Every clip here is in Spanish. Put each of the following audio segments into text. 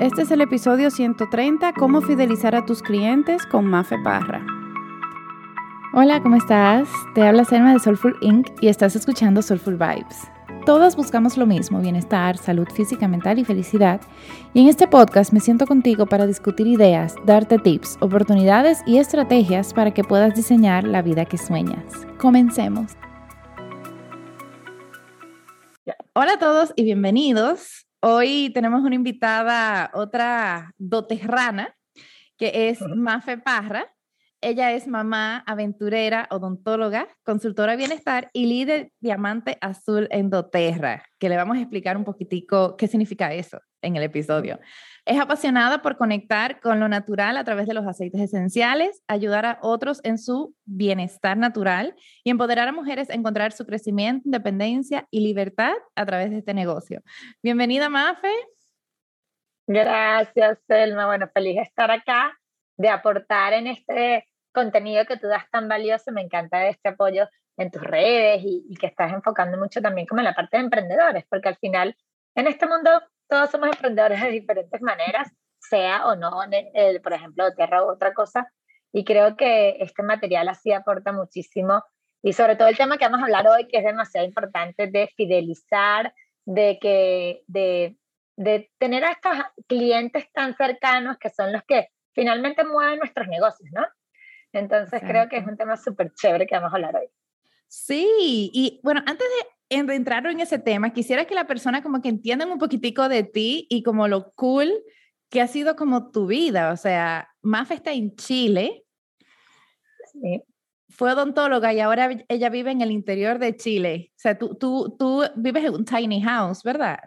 Este es el episodio 130, Cómo fidelizar a tus clientes con Mafe Parra. Hola, ¿cómo estás? Te habla Selma de Soulful Inc. y estás escuchando Soulful Vibes. Todas buscamos lo mismo, bienestar, salud física, mental y felicidad. Y en este podcast me siento contigo para discutir ideas, darte tips, oportunidades y estrategias para que puedas diseñar la vida que sueñas. Comencemos. Hola a todos y bienvenidos Hoy tenemos una invitada, otra doterrana, que es Mafe Parra. Ella es mamá, aventurera, odontóloga, consultora de bienestar y líder diamante azul en doTERRA, que le vamos a explicar un poquitico qué significa eso en el episodio. Es apasionada por conectar con lo natural a través de los aceites esenciales, ayudar a otros en su bienestar natural y empoderar a mujeres a encontrar su crecimiento, independencia y libertad a través de este negocio. Bienvenida, Mafe. Gracias, Selma. Bueno, feliz de estar acá, de aportar en este contenido que tú das tan valioso. Me encanta este apoyo en tus redes y, y que estás enfocando mucho también como en la parte de emprendedores, porque al final en este mundo todos somos emprendedores de diferentes maneras, sea o no, el, por ejemplo, tierra u otra cosa. Y creo que este material así aporta muchísimo. Y sobre todo el tema que vamos a hablar hoy, que es demasiado importante, de fidelizar, de, que, de, de tener a estos clientes tan cercanos que son los que finalmente mueven nuestros negocios, ¿no? Entonces creo que es un tema súper chévere que vamos a hablar hoy. Sí, y bueno, antes de en entrar en ese tema, quisiera que la persona como que entiendan un poquitico de ti y como lo cool que ha sido como tu vida. O sea, Mafe está en Chile. Fue odontóloga y ahora ella vive en el interior de Chile. O sea, tú, tú, tú vives en un tiny house, ¿verdad?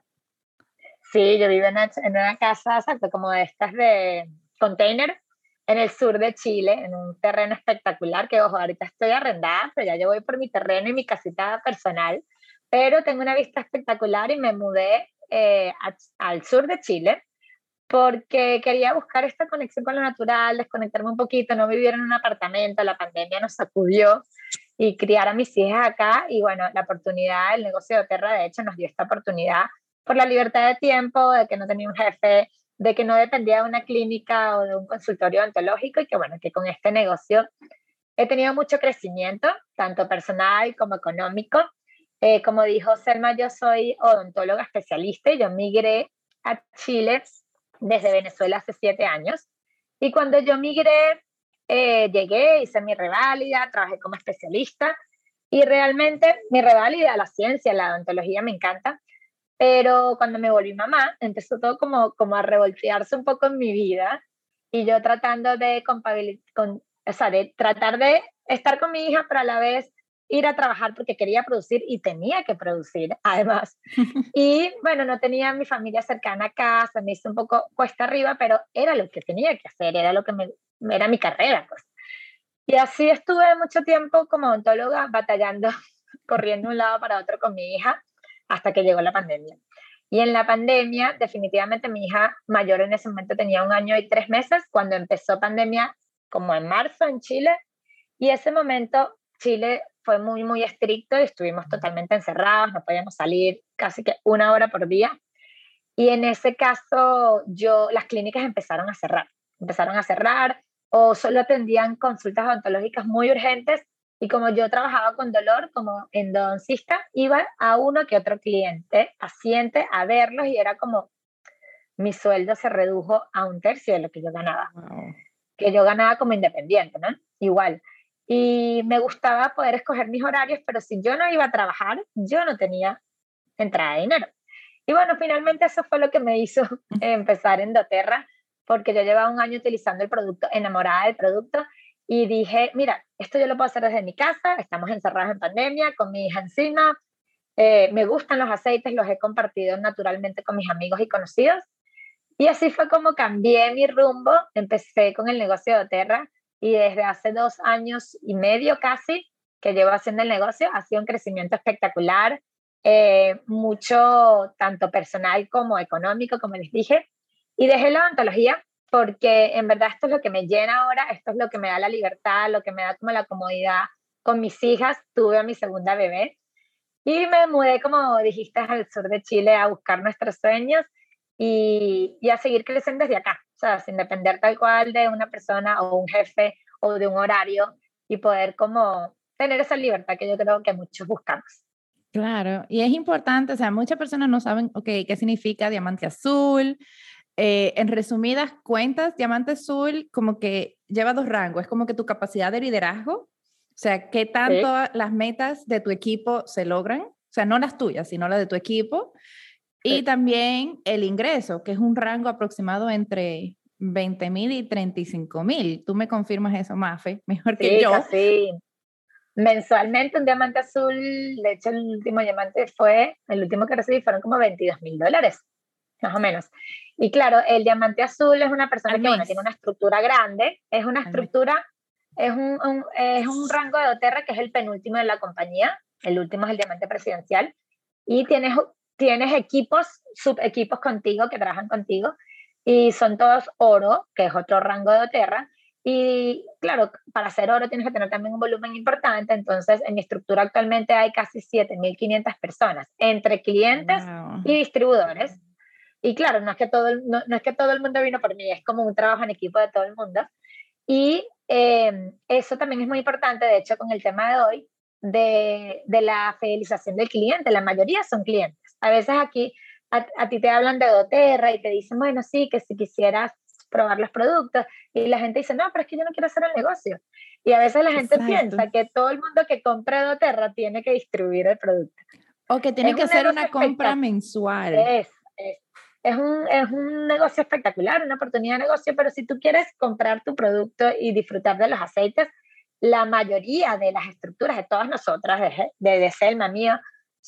Sí, yo vivo en una, casa, exacto, como estas de container en el sur de Chile, en un terreno espectacular, que ojo, ahorita estoy arrendada, pero ya yo voy por mi terreno y mi casita personal pero tengo una vista espectacular y me mudé eh, al sur de Chile porque quería buscar esta conexión con lo natural, desconectarme un poquito, no vivir en un apartamento, la pandemia nos sacudió y criar a mis hijas acá y bueno, la oportunidad, el negocio de Terra de hecho nos dio esta oportunidad por la libertad de tiempo, de que no tenía un jefe, de que no dependía de una clínica o de un consultorio ontológico y que bueno, que con este negocio he tenido mucho crecimiento, tanto personal como económico eh, como dijo Selma, yo soy odontóloga especialista y yo migré a Chile desde Venezuela hace siete años. Y cuando yo migré, eh, llegué, hice mi reválida, trabajé como especialista y realmente mi reválida, la ciencia, la odontología me encanta. Pero cuando me volví mamá, empezó todo como, como a revoltearse un poco en mi vida y yo tratando de, con, o sea, de tratar de estar con mi hija, pero a la vez ir a trabajar porque quería producir y tenía que producir además. Y bueno, no tenía mi familia cercana a casa, me hice un poco cuesta arriba, pero era lo que tenía que hacer, era lo que me, era mi carrera. Pues. Y así estuve mucho tiempo como odontóloga batallando, corriendo de un lado para otro con mi hija hasta que llegó la pandemia. Y en la pandemia, definitivamente mi hija mayor en ese momento tenía un año y tres meses cuando empezó pandemia, como en marzo en Chile. Y ese momento Chile fue muy, muy estricto y estuvimos totalmente encerrados, no podíamos salir casi que una hora por día. Y en ese caso, yo, las clínicas empezaron a cerrar, empezaron a cerrar o solo atendían consultas odontológicas muy urgentes y como yo trabajaba con dolor como endodoncista, iba a uno que otro cliente, paciente, a verlos y era como mi sueldo se redujo a un tercio de lo que yo ganaba, que yo ganaba como independiente, ¿no? Igual. Y me gustaba poder escoger mis horarios, pero si yo no iba a trabajar, yo no tenía entrada de dinero. Y bueno, finalmente eso fue lo que me hizo empezar en doTERRA, porque yo llevaba un año utilizando el producto, enamorada del producto, y dije, mira, esto yo lo puedo hacer desde mi casa, estamos encerrados en pandemia, con mi hija encima, eh, me gustan los aceites, los he compartido naturalmente con mis amigos y conocidos. Y así fue como cambié mi rumbo, empecé con el negocio de doTERRA, y desde hace dos años y medio casi que llevo haciendo el negocio, ha sido un crecimiento espectacular, eh, mucho tanto personal como económico, como les dije, y dejé la odontología porque en verdad esto es lo que me llena ahora, esto es lo que me da la libertad, lo que me da como la comodidad. Con mis hijas, tuve a mi segunda bebé y me mudé, como dijiste, al sur de Chile a buscar nuestros sueños y, y a seguir creciendo desde acá, o sea, sin depender tal cual de una persona o un jefe o de un horario y poder como tener esa libertad que yo creo que muchos buscamos. Claro, y es importante, o sea, muchas personas no saben, ok, qué significa diamante azul. Eh, en resumidas cuentas, diamante azul como que lleva dos rangos, es como que tu capacidad de liderazgo, o sea, qué tanto las metas de tu equipo se logran, o sea, no las tuyas, sino las de tu equipo. Y también el ingreso, que es un rango aproximado entre 20 mil y 35 mil. Tú me confirmas eso, Mafe, mejor que yo. Sí, mensualmente un diamante azul, de hecho el último diamante fue, el último que recibí fueron como 22 mil dólares, más o menos. Y claro, el diamante azul es una persona que tiene una estructura grande, es una estructura, es un, es un rango de Oterra que es el penúltimo de la compañía, el último es el diamante presidencial, y tienes, tienes equipos, subequipos contigo que trabajan contigo, y son todos oro, que es otro rango de Oterra, y claro, para hacer oro tienes que tener también un volumen importante, entonces en mi estructura actualmente hay casi 7.500 personas, entre clientes y distribuidores. Y claro, no es, que todo el, no, es que todo el mundo vino por mí, es como un trabajo en equipo de todo el mundo. Y eh, eso también es muy importante, de hecho, con el tema de hoy, de, de, la fidelización del cliente. La mayoría son clientes. A veces aquí a, a, ti te hablan de doTERRA y te dicen, bueno, sí, que si quisieras probar los productos. Y la gente dice, no, pero es que yo no quiero hacer el negocio. Y a veces la gente piensa que todo el mundo que compra doTERRA tiene que distribuir el producto. O que tiene que hacer una compra mensual. Es, es, es, un, es un negocio espectacular, una oportunidad de negocio, pero si tú quieres comprar tu producto y disfrutar de los aceites, la mayoría de las estructuras de todas nosotras, de, de, de Selma, mía,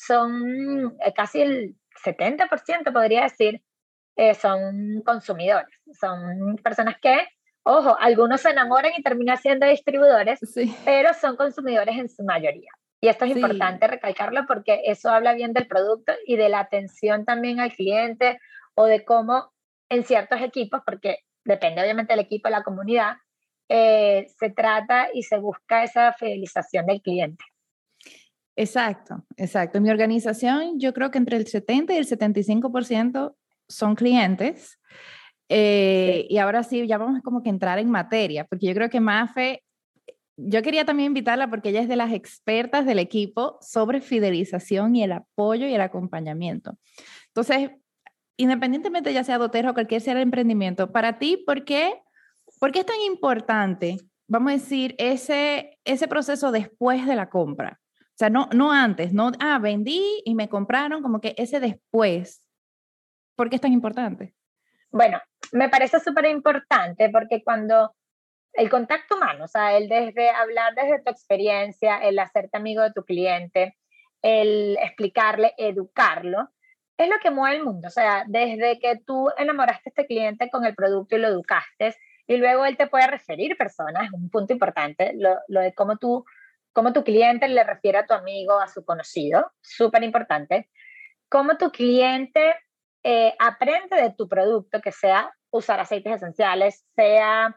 son eh, casi el 70%, podría decir, eh, son consumidores, son personas que, ojo, algunos se enamoran y terminan siendo distribuidores, pero son consumidores en su mayoría. Y esto es importante recalcarlo porque eso habla bien del producto y de la atención también al cliente o de cómo en ciertos equipos, porque depende obviamente del equipo, de la comunidad, eh, se trata y se busca esa fidelización del cliente. Exacto, exacto. En mi organización yo creo que entre el 70 y el 75% son clientes. Eh, y ahora sí, ya vamos como que entrar en materia, porque yo creo que Mafe, yo quería también invitarla porque ella es de las expertas del equipo sobre fidelización y el apoyo y el acompañamiento. Entonces, independientemente ya sea dotero o cualquier sea el emprendimiento, para ti, ¿por qué, ¿por qué es tan importante, vamos a decir, ese, ese proceso después de la compra? Sea, no, no antes, no, ah, vendí y me compraron, como que ese después ¿Por qué es tan importante? Bueno, me parece súper importante porque cuando el contacto humano, o sea, el desde hablar desde tu experiencia, el hacerte amigo de tu cliente, el explicarle, educarlo, es lo que mueve el mundo. O sea, desde que tú enamoraste a este cliente con el producto y lo educaste, y luego él te puede referir personas, es un punto importante, lo, lo de cómo tú, cómo tu cliente le refiere a tu amigo, a su conocido, súper importante. Cómo tu cliente eh, aprende de tu producto, que sea usar aceites esenciales, sea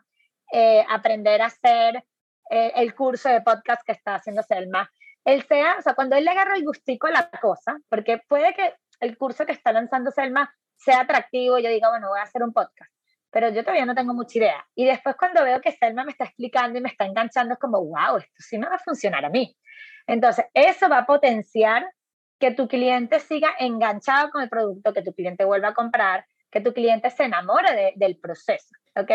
eh, aprender a hacer eh, el curso de podcast que está haciendo Selma. Él sea, o sea, cuando él le agarra el gustico a la cosa, porque puede que el curso que está lanzando Selma sea atractivo yo diga, bueno, voy a hacer un podcast, pero yo todavía no tengo mucha idea. Y después cuando veo que Selma me está explicando y me está enganchando, es como, wow, esto sí me va a funcionar a mí. Entonces, eso va a potenciar que tu cliente siga enganchado con el producto, que tu cliente vuelva a comprar, que tu cliente se enamore del proceso, ¿ok?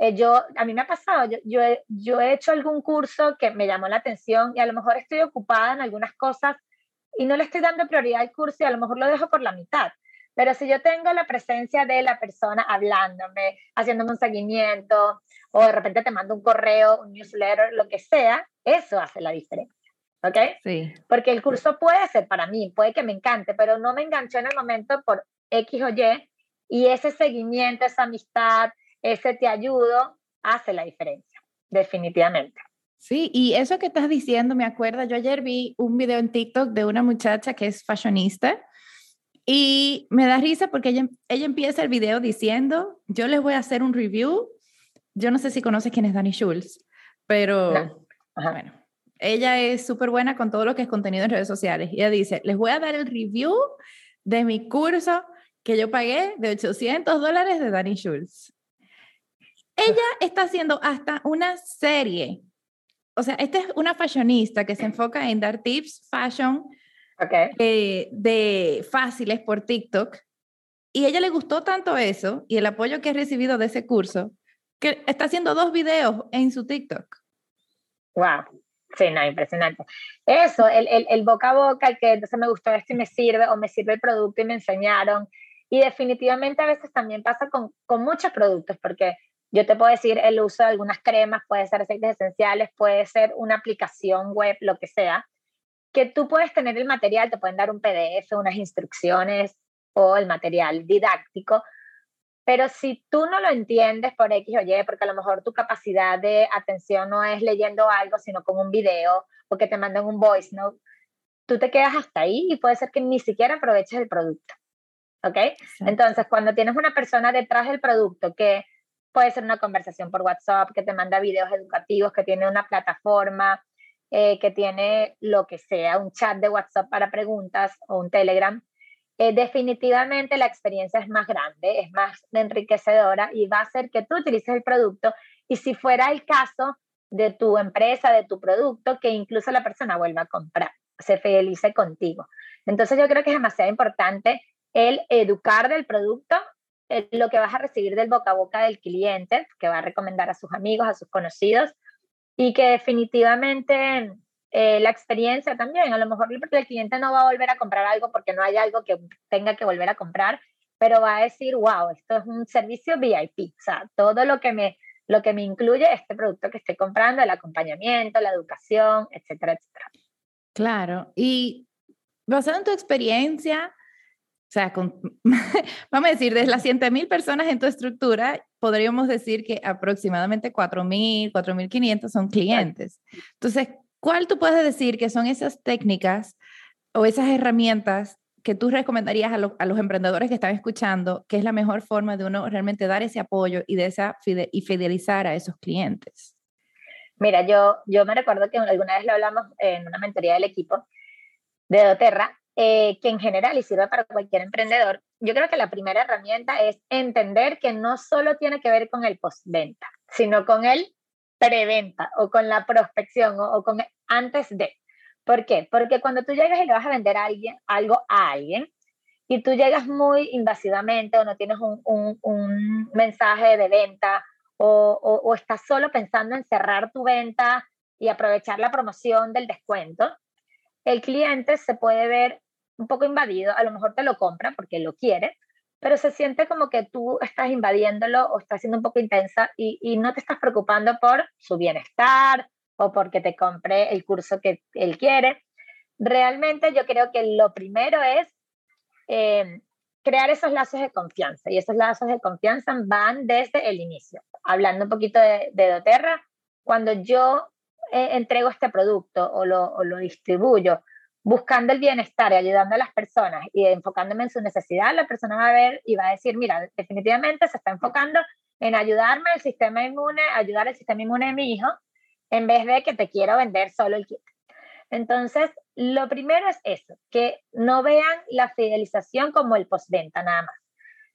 Eh, yo, a mí me ha pasado, yo, yo, he, yo he hecho algún curso que me llamó la atención y a lo mejor estoy ocupada en algunas cosas y no le estoy dando prioridad al curso y a lo mejor lo dejo por la mitad. Pero si yo tengo la presencia de la persona hablándome, haciéndome un seguimiento, o de repente te mando un correo, un newsletter, lo que sea, eso hace la diferencia. ¿ok? Sí. Porque el curso puede ser para mí, puede que me encante, pero no me enganchó en el momento por X o Y, y ese seguimiento, esa amistad, ese te ayudo, hace la diferencia, definitivamente. Sí, y eso que estás diciendo, me acuerda, yo ayer vi un video en TikTok de una muchacha que es fashionista y me da risa porque ella, ella empieza el video diciendo, yo les voy a hacer un review, yo no sé si conoces quién es Dani Schultz, pero bueno, ella es súper buena con todo lo que es contenido en redes sociales. Ella dice, les voy a dar el review de mi curso que yo pagué de 800 dólares de Danny Schultz. Ella está haciendo hasta una serie. O sea, esta es una fashionista que se enfoca en dar tips fashion eh, de fáciles por TikTok. Y a ella le gustó tanto eso y el apoyo que ha recibido de ese curso que está haciendo dos videos en su TikTok. Wow. Sí, no, impresionante. Eso, el, el, el, boca a boca, que entonces me gustó esto y me sirve, o me sirve el producto y me enseñaron. Y definitivamente a veces también pasa con, con muchos productos, porque yo te puedo decir el uso de algunas cremas, puede ser aceites esenciales, puede ser una aplicación web, lo que sea, que tú puedes tener el material, te pueden dar un PDF, unas instrucciones o el material didáctico, pero si tú no lo entiendes por X o Y, porque a lo mejor tu capacidad de atención no es leyendo algo, sino con un video o que te mandan un voice note, tú te quedas hasta ahí y puede ser que ni siquiera aproveches el producto. ¿Ok? Entonces, cuando tienes una persona detrás del producto que puede ser una conversación por WhatsApp, que te manda videos educativos, que tiene una plataforma, eh, que tiene lo que sea, un chat de WhatsApp para preguntas o un Telegram, eh, definitivamente la experiencia es más grande, es más enriquecedora y va a hacer que tú utilices el producto y si fuera el caso de tu empresa, de tu producto, que incluso la persona vuelva a comprar, se felice contigo. Entonces yo creo que es demasiado importante el educar del producto, lo que vas a recibir del boca a boca del cliente, que va a recomendar a sus amigos, a sus conocidos, y que definitivamente eh, la experiencia también. A lo mejor el cliente no va a volver a comprar algo porque no hay algo que tenga que volver a comprar, pero va a decir, wow, esto es un servicio VIP. O sea, todo lo que me, lo que me incluye este producto que estoy comprando, el acompañamiento, la educación, etcétera, etcétera. Claro. Y basado en tu experiencia, o sea, con, vamos a decir, de las 100.000 personas en tu estructura, podríamos decir que aproximadamente 4.000, 4.500 son clientes. Entonces, ¿Cuál tú puedes decir que son esas técnicas o esas herramientas que tú recomendarías a, los emprendedores que están escuchando, que es la mejor forma de uno realmente dar ese apoyo y, de esa y fidelizar a esos clientes? Mira, yo, yo me recuerdo que alguna vez lo hablamos en una mentoría del equipo de doTERRA, eh, que en general y sirve para cualquier emprendedor. Yo creo que la primera herramienta es entender que no solo tiene que ver con el postventa, sino con el preventa o con la prospección o, con antes de. ¿Por qué? Porque cuando tú llegas y le vas a vender a alguien, algo a alguien y tú llegas muy invasivamente o no tienes un, un, mensaje de venta o, o, estás solo pensando en cerrar tu venta y aprovechar la promoción del descuento, el cliente se puede ver un poco invadido, a lo mejor te lo compra porque lo quiere, pero se siente como que tú estás invadiéndolo o estás siendo un poco intensa y, no te estás preocupando por su bienestar o porque te compre el curso que él quiere. Realmente yo creo que lo primero es eh, crear esos lazos de confianza y esos lazos de confianza van desde el inicio. Hablando un poquito de, de doTERRA, cuando yo eh, entrego este producto o lo distribuyo buscando el bienestar y ayudando a las personas y enfocándome en su necesidad, la persona va a ver y va a decir, mira, definitivamente se está enfocando en ayudarme al sistema inmune, ayudar al sistema inmune de mi hijo, en vez de que te quiero vender solo el kit. Entonces, lo primero es eso, que no vean la fidelización como el postventa nada más.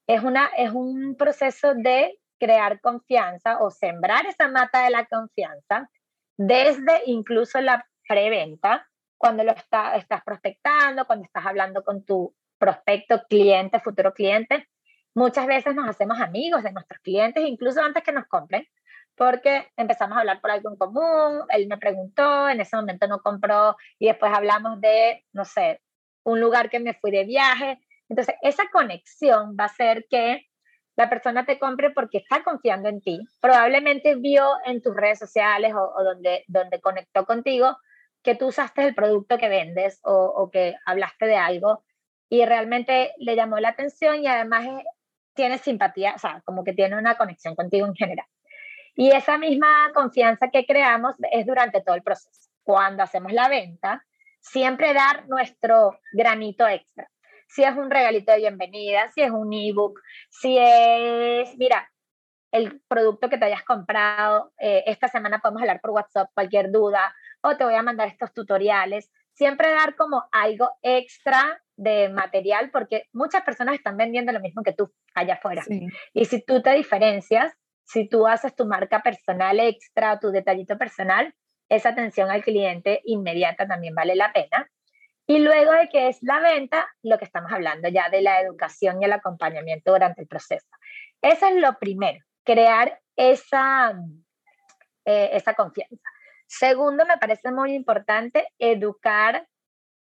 Es, una, es un proceso de crear confianza o sembrar esa mata de la confianza desde incluso la preventa cuando lo estás prospectando, cuando estás hablando con tu prospecto, cliente, futuro cliente. Muchas veces nos hacemos amigos de nuestros clientes, incluso antes que nos compren, porque empezamos a hablar por algo en común, él me preguntó, en ese momento no compró y después hablamos de, no sé, un lugar que me fui de viaje. Entonces, esa conexión va a hacer que la persona te compre porque está confiando en ti. Probablemente vio en tus redes sociales o, o donde, donde conectó contigo que tú usaste el producto que vendes o, que hablaste de algo y realmente le llamó la atención y además tiene simpatía, o sea, como que tiene una conexión contigo en general. Y esa misma confianza que creamos es durante todo el proceso. Cuando hacemos la venta, siempre dar nuestro granito extra. Si es un regalito de bienvenida, si es un ebook, si es, mira, el producto que te hayas comprado, eh, esta semana podemos hablar por WhatsApp, cualquier duda, o te voy a mandar estos tutoriales. Siempre dar como algo extra de material porque muchas personas están vendiendo lo mismo que tú allá afuera. Y si tú te diferencias, si tú haces tu marca personal extra, tu detallito personal, esa atención al cliente inmediata también vale la pena. Y luego de que es la venta, lo que estamos hablando ya de la educación y el acompañamiento durante el proceso. Eso es lo primero, crear esa, eh, esa confianza. Segundo, me parece muy importante educar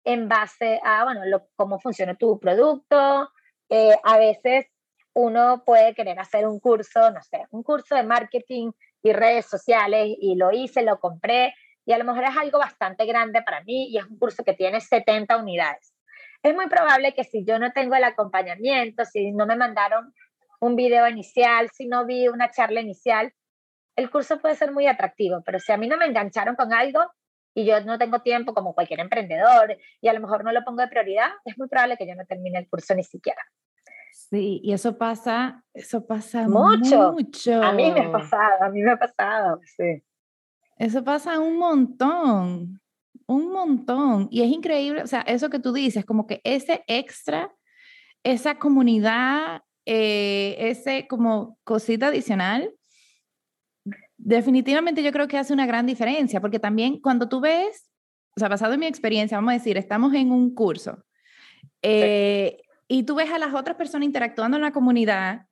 en base a, bueno, cómo funciona tu producto. Eh, a veces uno puede querer hacer un curso, no sé, un curso de marketing y redes sociales y lo hice, lo compré y a lo mejor es algo bastante grande para mí y es un curso que tiene 70 unidades. Es muy probable que si yo no tengo el acompañamiento, si no me mandaron un video inicial, si no vi una charla inicial, el curso puede ser muy atractivo, pero si a mí no me engancharon con algo y yo no tengo tiempo como cualquier emprendedor y a lo mejor no lo pongo de prioridad, es muy probable que yo no termine el curso ni siquiera. Sí, y eso pasa, eso pasa mucho. mucho. A mí me ha pasado, a mí me ha pasado, sí. Eso pasa un montón, un montón. Y es increíble, o sea, eso que tú dices, como que ese extra, esa comunidad, eh, ese como cosita adicional, definitivamente yo creo que hace una gran diferencia, porque también cuando tú ves, o sea, basado en mi experiencia, vamos a decir, estamos en un curso eh, y tú ves a las otras personas interactuando en la comunidad,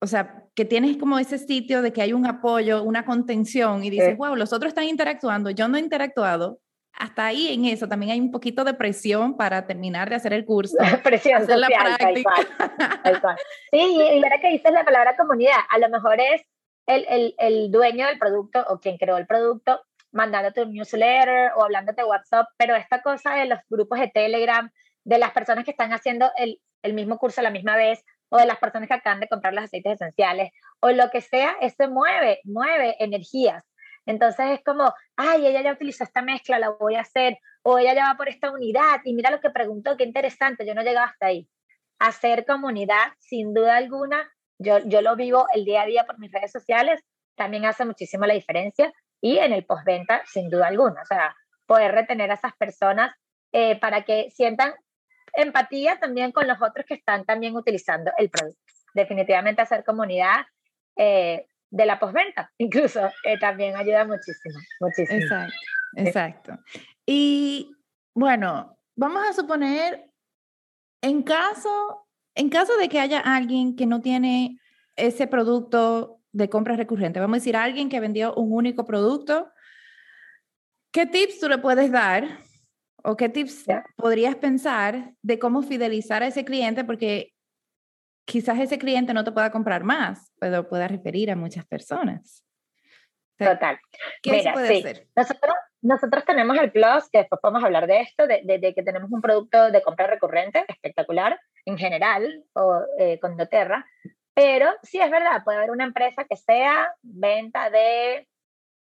o sea, que tienes como ese sitio de que hay un apoyo, una contención y dices, wow, los otros están interactuando, yo no he interactuado. Hasta ahí en eso también hay un poquito de presión para terminar de hacer el curso. presión hacer la práctica. Sí, y ahora que dices la palabra comunidad, a lo mejor es el, el, el, dueño del producto o quien creó el producto mandándote un newsletter o hablándote WhatsApp, pero esta cosa de los grupos de Telegram, de las personas que están haciendo el, el mismo curso la misma vez, o de las personas que acaban de comprar los aceites esenciales, o lo que sea, eso mueve, mueve energías. Entonces es como, ay, ella ya utilizó esta mezcla, la voy a hacer, o ella ya va por esta unidad, y mira lo que preguntó, qué interesante, yo no llegaba hasta ahí. Hacer comunidad, sin duda alguna, yo, yo lo vivo el día a día por mis redes sociales, también hace muchísimo la diferencia y en el postventa, sin duda alguna. O sea, poder retener a esas personas eh, para que sientan empatía también con los otros que están también utilizando el producto. Definitivamente hacer comunidad eh, de la postventa, incluso, eh, también ayuda muchísimo, muchísimo. Exacto, exacto. Y bueno, vamos a suponer, en caso en caso de que haya alguien que no tiene ese producto de compra recurrente, vamos a decir, alguien que vendió un único producto, ¿qué tips tú le puedes dar o qué tips podrías pensar de cómo fidelizar a ese cliente? Porque quizás ese cliente no te pueda comprar más, pero pueda referir a muchas personas. Total. ¿Qué se puede hacer? Nosotros, nosotros tenemos el plus, que después podemos hablar de esto, de, de, que tenemos un producto de compra recurrente espectacular en general o eh, con doTERRA, pero sí es verdad, puede haber una empresa que sea venta de,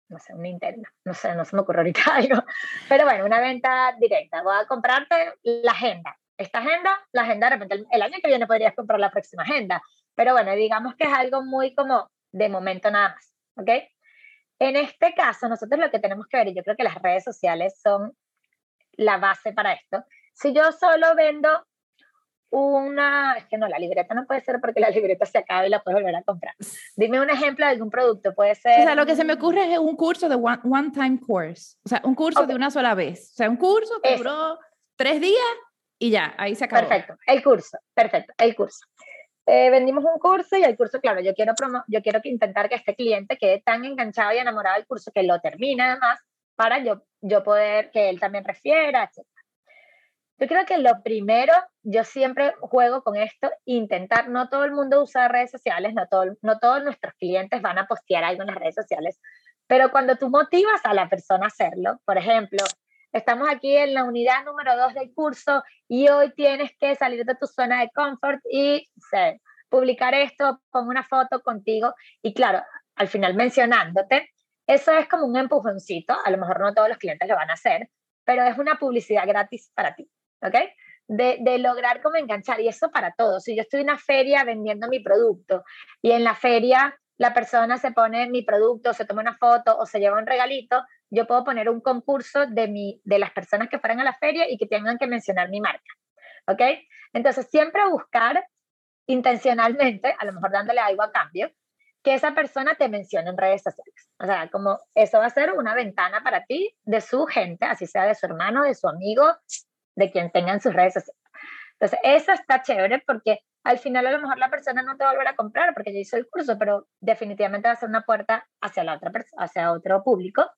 no sé, un Nintendo, no sé, no se me ocurre ahorita algo, pero bueno, una venta directa, voy a comprarte la agenda. Esta agenda, la agenda de repente el año que viene podrías comprar la próxima agenda, pero bueno, digamos que es algo muy como de momento nada más, ¿ok? En este caso, nosotros lo que tenemos que ver, y yo creo que las redes sociales son la base para esto, si yo solo vendo una, es que no, la libreta no puede ser porque la libreta se acaba y la puedes volver a comprar. Dime un ejemplo de algún producto, puede ser... O sea, lo que se me ocurre es un curso de one, one time course, o sea, un curso de una sola vez, o sea, un curso que duró tres días y ya, ahí se acabó. Perfecto, el curso, perfecto, el curso. Eh, vendimos un curso y el curso, claro, yo quiero, promo yo quiero que intentar que este cliente quede tan enganchado y enamorado del curso que lo termine además para yo, yo poder que él también refiera, etc. Yo creo que lo primero, yo siempre juego con esto, intentar, no todo el mundo usa redes sociales, no, todo, no todos nuestros clientes van a postear algo en las redes sociales, pero cuando tú motivas a la persona a hacerlo, por ejemplo, estamos aquí en la unidad número 2 del curso y hoy tienes que salir de tu zona de confort y publicar esto, con una foto contigo y claro, al final mencionándote. Eso es como un empujoncito, a lo mejor no todos los clientes lo van a hacer, pero es una publicidad gratis para ti, ¿ok? De, de, lograr como enganchar, y eso para todos. Si yo estoy en una feria vendiendo mi producto y en la feria la persona se pone mi producto, se toma una foto o se lleva un regalito, yo puedo poner un concurso de, mi, de las personas que fueran a la feria y que tengan que mencionar mi marca. ¿ok? Entonces, siempre buscar intencionalmente, a lo mejor dándole algo a cambio, que esa persona te mencione en redes sociales. O sea, como eso va a ser una ventana para ti de su gente, así sea de su hermano, de su amigo, de quien tenga en sus redes sociales. Entonces, eso está chévere porque al final a lo mejor la persona no te va a volver a comprar porque ya hizo el curso, pero definitivamente va a ser una puerta hacia la otra hacia otro público.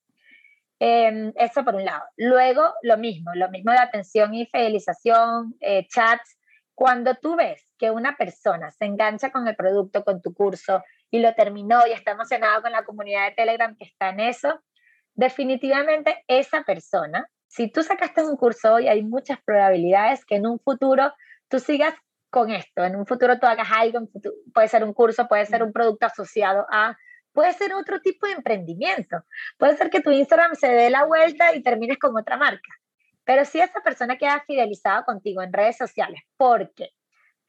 Eh, eso por un lado. Luego, lo mismo, lo mismo de atención y fidelización, eh, chats. Cuando tú ves que una persona se engancha con el producto, con tu curso y lo terminó y está emocionado con la comunidad de Telegram que está en eso, definitivamente esa persona, si tú sacaste un curso hoy, hay muchas probabilidades que en un futuro tú sigas con esto, en un futuro tú hagas algo, puede ser un curso, puede ser un producto asociado a, puede ser otro tipo de emprendimiento, puede ser que tu Instagram se dé la vuelta y termines con otra marca. Pero si esa persona queda fidelizada contigo en redes sociales porque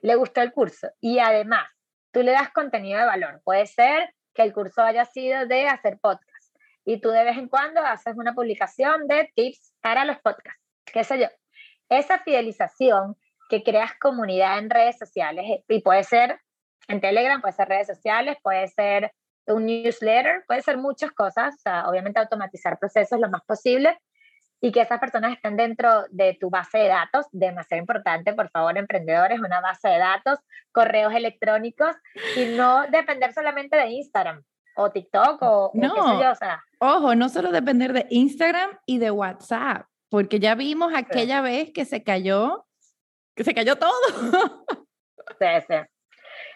le gustó el curso y además tú le das contenido de valor. Puede ser que el curso haya sido de hacer podcast y tú de vez en cuando haces una publicación de tips para los podcasts, qué sé yo. Esa fidelización que creas comunidad en redes sociales y puede ser en Telegram, puede ser redes sociales, puede ser un newsletter, puede ser muchas cosas, o sea, obviamente automatizar procesos lo más posible, y que esas personas estén dentro de tu base de datos, demasiado importante, por favor, emprendedores, una base de datos, correos electrónicos y no depender solamente de Instagram o TikTok o, no, qué sé yo, o sea. Ojo, no solo depender de Instagram y de WhatsApp, porque ya vimos aquella vez que se cayó, que se cayó todo. sí, sí.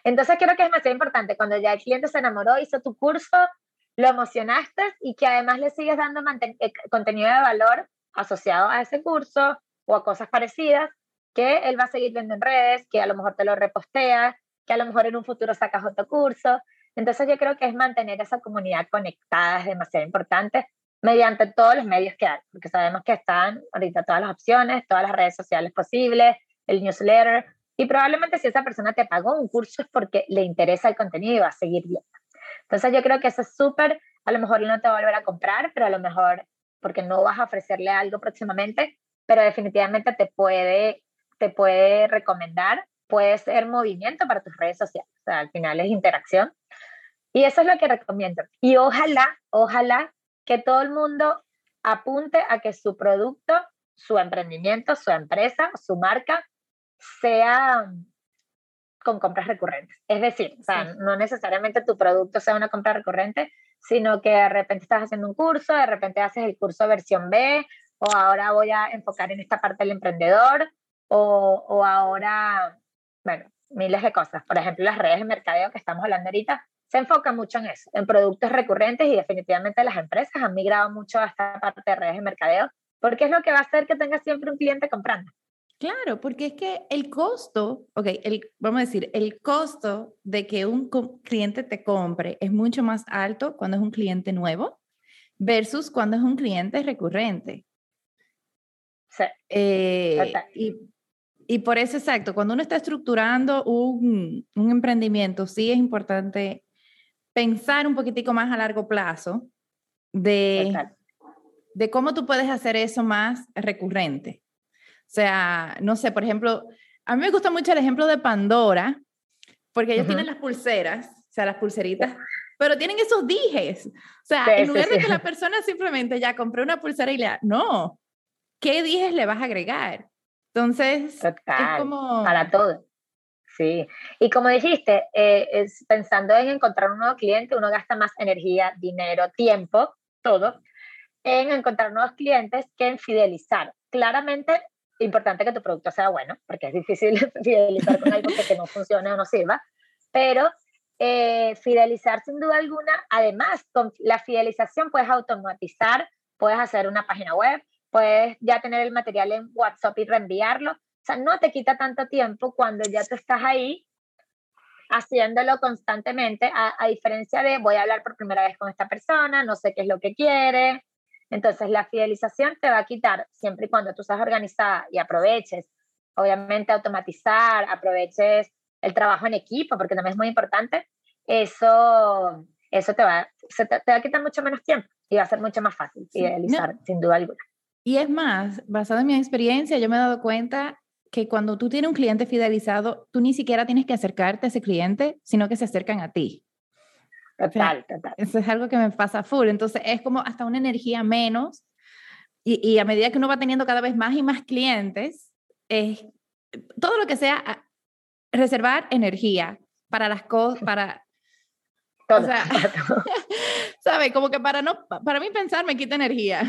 Entonces creo que es demasiado importante cuando ya el cliente se enamoró, hizo tu curso, lo emocionaste y que además le sigues dando eh, contenido de valor asociado a ese curso o a cosas parecidas, que él va a seguir viendo en redes, que a lo mejor te lo repostea, que a lo mejor en un futuro sacas otro curso. Entonces yo creo que es mantener esa comunidad conectada, es demasiado importante, mediante todos los medios que hay, porque sabemos que están ahorita todas las opciones, todas las redes sociales posibles, el newsletter, y probablemente si esa persona te pagó un curso es porque le interesa el contenido y va a seguir viendo. Entonces yo creo que eso es súper, a lo mejor no te va a volver a comprar, pero a lo mejor porque no vas a ofrecerle algo próximamente, pero definitivamente te puede, te puede recomendar, puede ser movimiento para tus redes sociales, o sea, al final es interacción. Y eso es lo que recomiendo. Y ojalá, ojalá que todo el mundo apunte a que su producto, su emprendimiento, su empresa, su marca sea con compras recurrentes. Es decir, o sea, no necesariamente tu producto sea una compra recurrente, sino que de repente estás haciendo un curso, de repente haces el curso versión B, o ahora voy a enfocar en esta parte del emprendedor, o, o ahora, bueno, miles de cosas. Por ejemplo, las redes de mercadeo que estamos hablando ahorita, se enfoca mucho en eso, en productos recurrentes y definitivamente las empresas han migrado mucho a esta parte de redes de mercadeo, porque es lo que va a hacer que tengas siempre un cliente comprando. Claro, porque es que el costo, ok, el, vamos a decir, el costo de que un cliente te compre es mucho más alto cuando es un cliente nuevo versus cuando es un cliente recurrente. Sí. Eh, y, y, por eso, exacto, cuando uno está estructurando un, un emprendimiento, sí es importante pensar un poquitico más a largo plazo de, de cómo tú puedes hacer eso más recurrente. O sea, no sé, por ejemplo, a mí me gusta mucho el ejemplo de Pandora, porque ellos tienen las pulseras, o sea, las pulseritas, pero tienen esos dijes. O sea, en lugar de que la persona simplemente ya compró una pulsera y le no, ¿qué dijes le vas a agregar? Entonces, es como... Para todo. Sí, y como dijiste, eh, es pensando en encontrar un nuevo cliente, uno gasta más energía, dinero, tiempo, todo, en encontrar nuevos clientes que en fidelizar. Claramente importante que tu producto sea bueno, porque es difícil fidelizar con algo que no funcione o no sirva, pero eh, fidelizar sin duda alguna, además, con la fidelización puedes automatizar, puedes hacer una página web, puedes ya tener el material en WhatsApp y reenviarlo, o sea, no te quita tanto tiempo cuando ya tú estás ahí haciéndolo constantemente, a, a diferencia de voy a hablar por primera vez con esta persona, no sé qué es lo que quiere, entonces, la fidelización te va a quitar siempre y cuando tú seas organizada y aproveches, obviamente, automatizar, aproveches el trabajo en equipo, porque también es muy importante, eso, eso te, va, te, va a quitar mucho menos tiempo y va a ser mucho más fácil fidelizar, sin duda alguna. Y es más, basado en mi experiencia, yo me he dado cuenta que cuando tú tienes un cliente fidelizado, tú ni siquiera tienes que acercarte a ese cliente, sino que se acercan a ti. Total, total. Eso es algo que me pasa full. Entonces es como hasta una energía menos. Y, y a medida que uno va teniendo cada vez más y más clientes, es todo lo que sea reservar energía para las cosas, para... Todo, o sea, ¿sabes? Como que para no, para mí pensar me quita energía.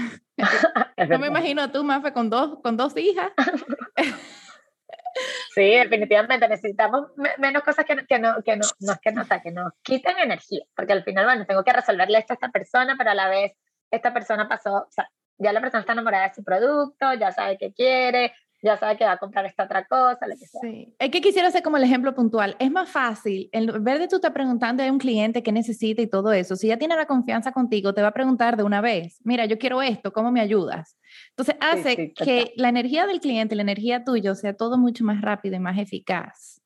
no me imagino tú, Mafe, con dos, con dos hijas. Sí, definitivamente necesitamos menos cosas que, que, no, que, no, no, que, no, que nos quiten energía, porque al final, bueno, tengo que resolverle esto a esta persona, pero a la vez esta persona pasó, o sea, ya la persona está enamorada de su producto, ya sabe qué quiere, ya sabe que va a comprar esta otra cosa, lo que sea. Sí. Es que quisiera hacer como el ejemplo puntual. Es más fácil, en vez de tú estar preguntando a un cliente qué necesita y todo eso, si ya tiene la confianza contigo, te va a preguntar de una vez, mira, yo quiero esto, ¿cómo me ayudas? Entonces hace sí, sí, que la energía del cliente, la energía tuya, sea todo mucho más rápido y más eficaz.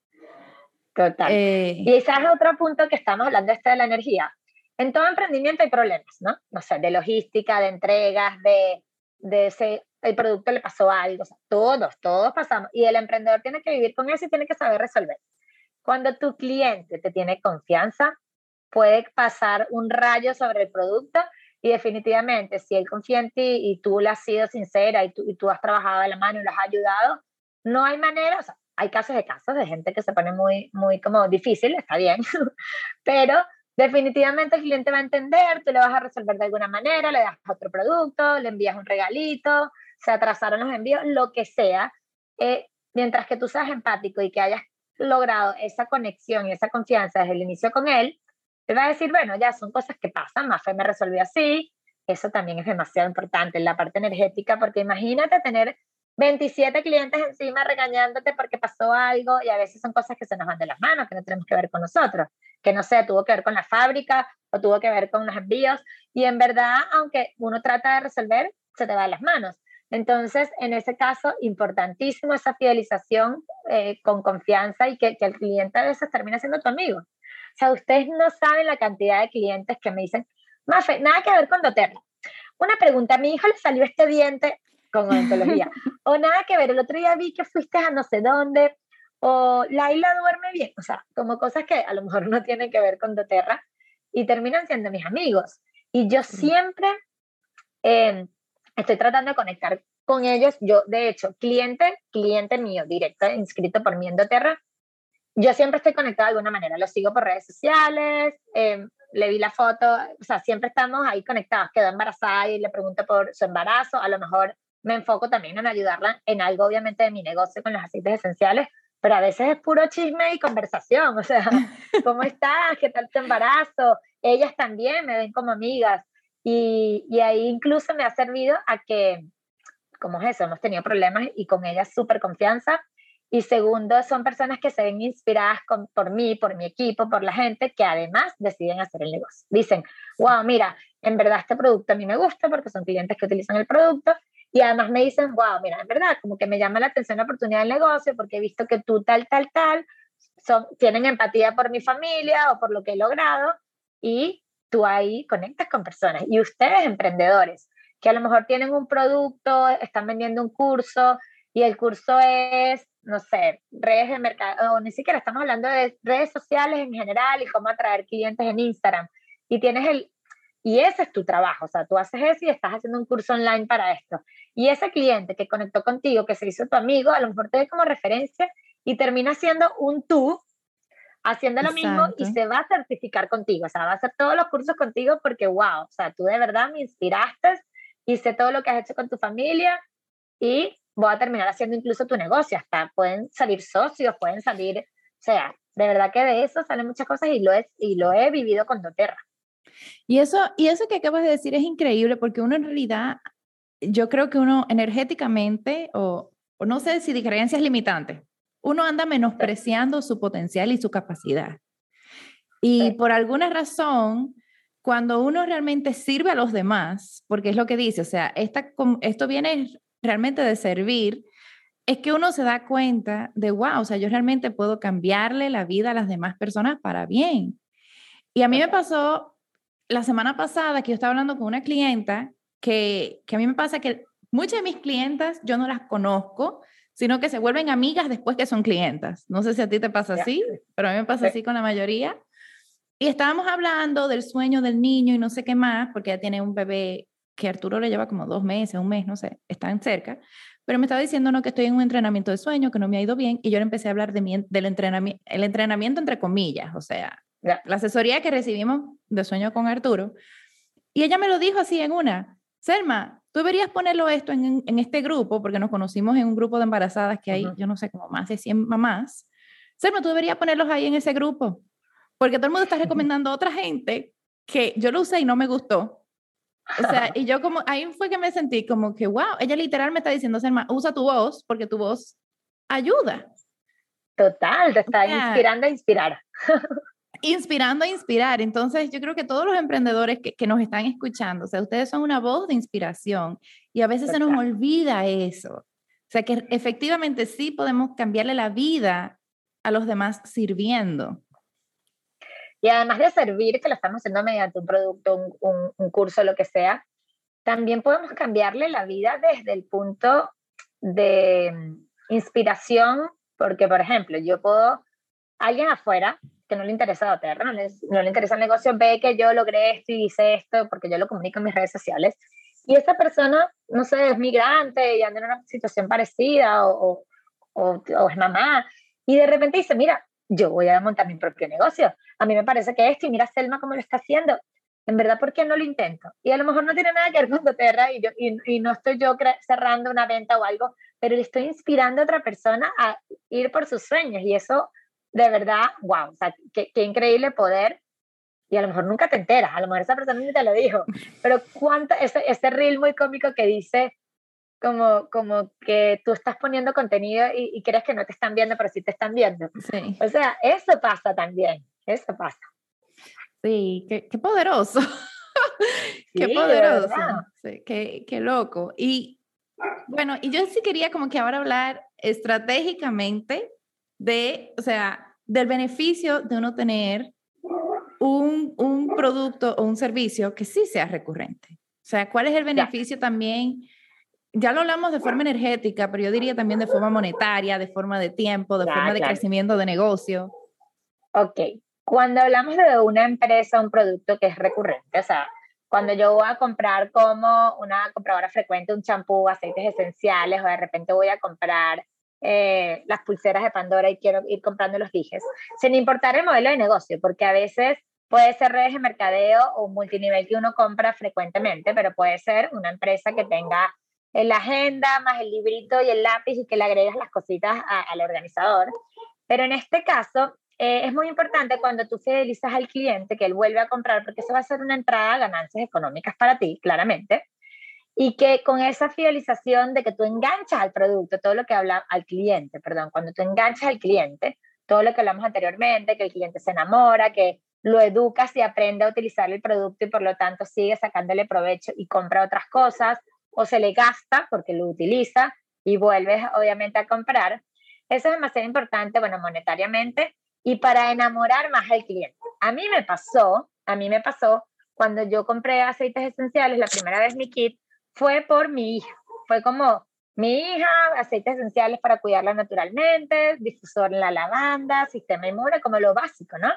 Total. Eh, y ese es otro punto que estamos hablando, este de la energía. En todo emprendimiento hay problemas, ¿no? No sé, de logística, de entregas, de, de ese el producto le pasó algo, o sea, todos, todos pasamos. Y el emprendedor tiene que vivir con eso y tiene que saber resolver. Cuando tu cliente te tiene confianza, puede pasar un rayo sobre el producto y definitivamente si él confía en ti y tú le has sido sincera y tú, y tú has trabajado de la mano y lo has ayudado, no hay manera, hay casos de casos de gente que se pone muy, muy como difícil, está bien, pero definitivamente el cliente va a entender, tú le vas a resolver de alguna manera, le das otro producto, le envías un regalito, se atrasaron los envíos, lo que sea, eh, mientras que tú seas empático y que hayas logrado esa conexión y esa confianza desde el inicio con él, él va a decir, bueno, ya son cosas que pasan, Mafe me resolvió así, eso también es demasiado importante en la parte energética, porque imagínate tener 27 clientes encima regañándote porque pasó algo y a veces son cosas que se nos van de las manos, que no tenemos que ver con nosotros, que no sé, tuvo que ver con la fábrica o tuvo que ver con los envíos y en verdad, aunque uno trata de resolver, se te va de las manos. Entonces, en ese caso, importantísimo esa fidelización eh, con confianza y que, que, el cliente a veces termina siendo tu amigo. O sea, ustedes no saben la cantidad de clientes que me dicen, Mafe, nada que ver con doTERRA. Una pregunta, a mi hijo le salió este diente con odontología. o nada que ver, el otro día vi que fuiste a no sé dónde, o Laila duerme bien. O sea, como cosas que a lo mejor no tienen que ver con doTERRA y terminan siendo mis amigos. Y yo siempre... Eh, estoy tratando de conectar con ellos. Yo, de hecho, cliente, cliente mío, directo, inscrito por mi Endoterra, yo siempre estoy conectada de alguna manera. Lo sigo por redes sociales, eh, le vi la foto, o sea, siempre estamos ahí conectados. Quedó embarazada y le pregunto por su embarazo. A lo mejor me enfoco también en ayudarla en algo, obviamente, de mi negocio con los aceites esenciales, pero a veces es puro chisme y conversación. O sea, ¿cómo estás? ¿Qué tal tu embarazo? Ellas también me ven como amigas. Y, y, ahí incluso me ha servido a que, como es eso, hemos tenido problemas y con ellas súper confianza. Y segundo, son personas que se ven inspiradas con, por mí, por mi equipo, por la gente, que además deciden hacer el negocio. Dicen, wow, mira, en verdad este producto a mí me gusta porque son clientes que utilizan el producto. Y además me dicen, wow, mira, en verdad, como que me llama la atención la oportunidad del negocio porque he visto que tú tal, tal, tal, son, tienen empatía por mi familia o por lo que he logrado y tú ahí conectas con personas. Y ustedes, emprendedores, que a lo mejor tienen un producto, están vendiendo un curso y el curso es, no sé, redes de mercado, o ni siquiera estamos hablando de redes sociales en general y cómo atraer clientes en Instagram. Y tienes el, y ese es tu trabajo, o sea, tú haces eso y estás haciendo un curso online para esto. Y ese cliente que conectó contigo, que se hizo tu amigo, a lo mejor te ve como referencia y termina siendo un tú haciendo lo mismo y se va a certificar contigo, o sea, va a hacer todos los cursos contigo porque, wow, o sea, tú de verdad me inspiraste, hice todo lo que has hecho con tu familia y voy a terminar haciendo incluso tu negocio, hasta pueden salir socios, pueden salir, o sea, de verdad que de eso salen muchas cosas y lo he, y lo he vivido con doTERRA. Y eso, y eso que acabas de decir es increíble porque uno en realidad, yo creo que uno energéticamente, o, o no sé si de creencias limitantes, uno anda menospreciando su potencial y su capacidad. Y por alguna razón, cuando uno realmente sirve a los demás, porque es lo que dice, o sea, esta, esto viene realmente de servir, es que uno se da cuenta de, wow, o sea, yo realmente puedo cambiarle la vida a las demás personas para bien. Y a mí me pasó la semana pasada que yo estaba hablando con una clienta que, que a mí me pasa que muchas de mis clientas yo no las conozco, sino que se vuelven amigas después que son clientas. No sé si a ti te pasa así, pero a mí me pasa así con la mayoría. Y estábamos hablando del sueño del niño y no sé qué más, porque ella tiene un bebé que Arturo le lleva como dos meses, un mes, no sé, están cerca. Pero me estaba diciendo no, que estoy en un entrenamiento de sueño, que no me ha ido bien, y yo le empecé a hablar de del entrenamiento, el entrenamiento entre comillas, o sea, la asesoría que recibimos de sueño con Arturo. Y ella me lo dijo así en una, Selma, tú deberías ponerlo esto en, en este grupo, porque nos conocimos en un grupo de embarazadas que hay, yo no sé, como más de 100 mamás. Selma, tú deberías ponerlos ahí en ese grupo, porque todo el mundo está recomendando a otra gente que yo lo usé y no me gustó. O sea, y yo como, ahí fue que me sentí como que, wow, ella literal me está diciendo, Selma, usa tu voz, porque tu voz ayuda. Total, te está inspirando a inspirar. inspirando a inspirar. Entonces, yo creo que todos los emprendedores que, que, nos están escuchando, o sea, ustedes son una voz de inspiración y a veces se nos olvida eso. O sea, que efectivamente sí podemos cambiarle la vida a los demás sirviendo. Y además de servir, que lo estamos haciendo mediante un producto, un, un, un curso, lo que sea, también podemos cambiarle la vida desde el punto de inspiración, porque, por ejemplo, yo puedo, alguien afuera que no le interesa la no le, no le interesa el negocio, ve que yo logré esto y hice esto porque yo lo comunico en mis redes sociales. Y esa persona, no sé, es migrante y anda en una situación parecida o, o, o, es mamá. Y de repente dice, mira, yo voy a montar mi propio negocio. A mí me parece que esto, y mira Selma cómo lo está haciendo. En verdad, ¿por qué no lo intento? Y a lo mejor no tiene nada que ver con Doterra y, yo, y, y no estoy yo cerrando una venta o algo, pero le estoy inspirando a otra persona a ir por sus sueños. Y eso de verdad, wow, o sea, qué, qué, increíble poder. Y a lo mejor nunca te enteras, a lo mejor esa persona ni te lo dijo, pero cuánto, ese, ese reel muy cómico que dice como, como que tú estás poniendo contenido y, y, crees que no te están viendo, pero sí te están viendo. Sí. O sea, eso pasa también, eso pasa. Sí, qué, qué poderoso. qué poderoso. Sí, qué, qué loco. Y bueno, y yo sí quería como que ahora hablar estratégicamente de, o sea, del beneficio de uno tener un, un, producto o un servicio que sí sea recurrente. O sea, ¿cuál es el beneficio también? Ya lo hablamos de forma energética, pero yo diría también de forma monetaria, de forma de tiempo, de forma de crecimiento de negocio. Ok, cuando hablamos de una empresa, un producto que es recurrente, o sea, cuando yo voy a comprar como una compradora frecuente un champú, aceites esenciales, o de repente voy a comprar eh, las pulseras de Pandora y quiero ir comprando los dijes, sin importar el modelo de negocio, porque a veces puede ser redes de mercadeo o multinivel que uno compra frecuentemente, pero puede ser una empresa que tenga la agenda más el librito y el lápiz y que le agregas las cositas al organizador. Pero en este caso eh, es muy importante cuando tú fidelizas al cliente que él vuelve a comprar, porque eso va a ser una entrada a ganancias económicas para ti, claramente y que con esa fidelización de que tú enganchas al producto, todo lo que habla al cliente, perdón, cuando tú enganchas al cliente, todo lo que hablamos anteriormente, que el cliente se enamora, que lo educas y aprende a utilizar el producto y por lo tanto sigue sacándole provecho y compra otras cosas o se le gasta porque lo utiliza y vuelves obviamente a comprar. Eso es demasiado importante, bueno, monetariamente y para enamorar más al cliente. A mí me pasó, a mí me pasó cuando yo compré aceites esenciales, la primera vez mi kit, fue por mi hija. Fue como mi hija, aceites esenciales para cuidarla naturalmente, difusor en la lavanda, sistema inmune, como lo básico, ¿no?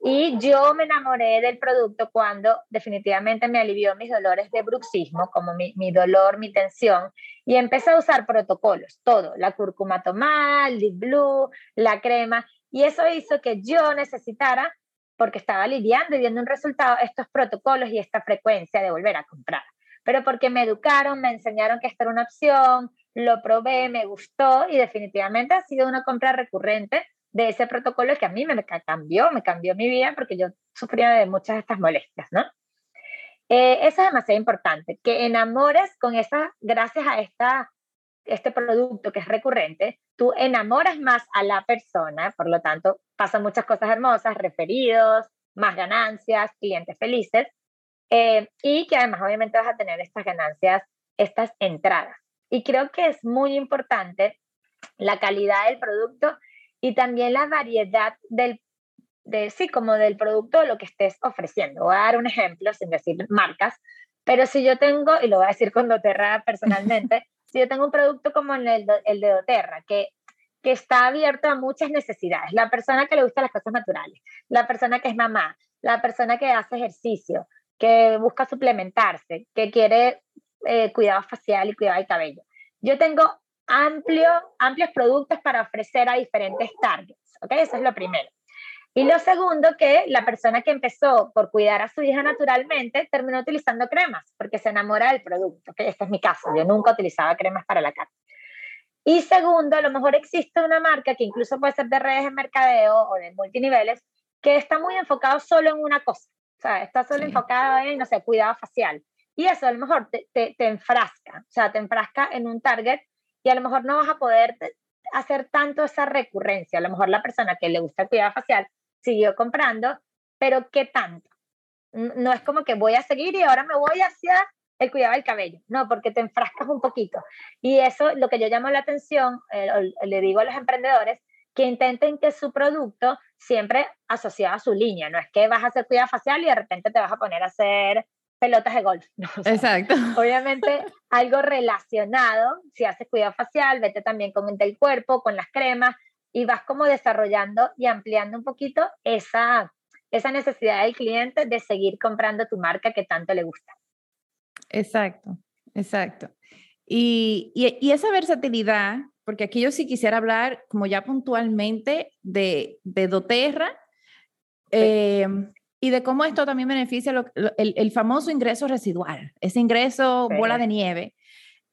Y yo me enamoré del producto cuando definitivamente me alivió mis dolores de bruxismo, como mi, mi dolor, mi tensión, y empecé a usar protocolos, todo, la cúrcuma tomada, el Deep Blue, la crema, y eso hizo que yo necesitara, porque estaba aliviando y viendo un resultado, estos protocolos y esta frecuencia de volver a comprar pero porque me educaron, me enseñaron que esta era una opción, lo probé, me gustó y definitivamente ha sido una compra recurrente de ese protocolo que a mí me cambió, me cambió mi vida porque yo sufría de muchas de estas molestias, ¿no? Eh, eso es demasiado importante, que enamores con esa, gracias a esta, este producto que es recurrente, tú enamoras más a la persona, por lo tanto, pasan muchas cosas hermosas, referidos, más ganancias, clientes felices, eh, y que además obviamente vas a tener estas ganancias, estas entradas. Y creo que es muy importante la calidad del producto y también la variedad del, de, sí, como del producto lo que estés ofreciendo. Voy a dar un ejemplo sin decir marcas, pero si yo tengo, y lo voy a decir con doTERRA personalmente, si yo tengo un producto como el, el de doTERRA, que, que está abierto a muchas necesidades, la persona que le gusta las cosas naturales, la persona que es mamá, la persona que hace ejercicio, que busca suplementarse, que quiere eh, cuidado facial y cuidado del cabello. Yo tengo amplio, amplios productos para ofrecer a diferentes targets, ¿ok? Eso es lo primero. Y lo segundo, que la persona que empezó por cuidar a su hija naturalmente terminó utilizando cremas porque se enamora del producto. ¿okay? Este es mi caso, yo nunca utilizaba cremas para la cara. Y segundo, a lo mejor existe una marca que incluso puede ser de redes de mercadeo o de multiniveles que está muy enfocado solo en una cosa. O sea, está solo enfocado en, no sé, cuidado facial. Y eso a lo mejor te, te, te enfrasca, o sea, te enfrasca en un target y a lo mejor no vas a poder hacer tanto esa recurrencia. A lo mejor la persona que le gusta el cuidado facial siguió comprando, pero ¿qué tanto? No es como que voy a seguir y ahora me voy hacia el cuidado del cabello, no, porque te enfrascas un poquito. Y eso, lo que yo llamo la atención, eh, le digo a los emprendedores, que intenten que su producto siempre asociado a su línea, no es que vas a hacer cuidado facial y de repente te vas a poner a hacer pelotas de golf. Exacto. Obviamente algo relacionado, si haces cuidado facial, vete también con el del cuerpo, con las cremas, y vas como desarrollando y ampliando un poquito esa, esa necesidad del cliente de seguir comprando tu marca que tanto le gusta. Exacto, exacto. Y, y, esa versatilidad, porque aquí yo sí quisiera hablar como ya puntualmente de, de doTERRA em, y de cómo esto también beneficia el, el, famoso ingreso residual, ese ingreso bola de nieve.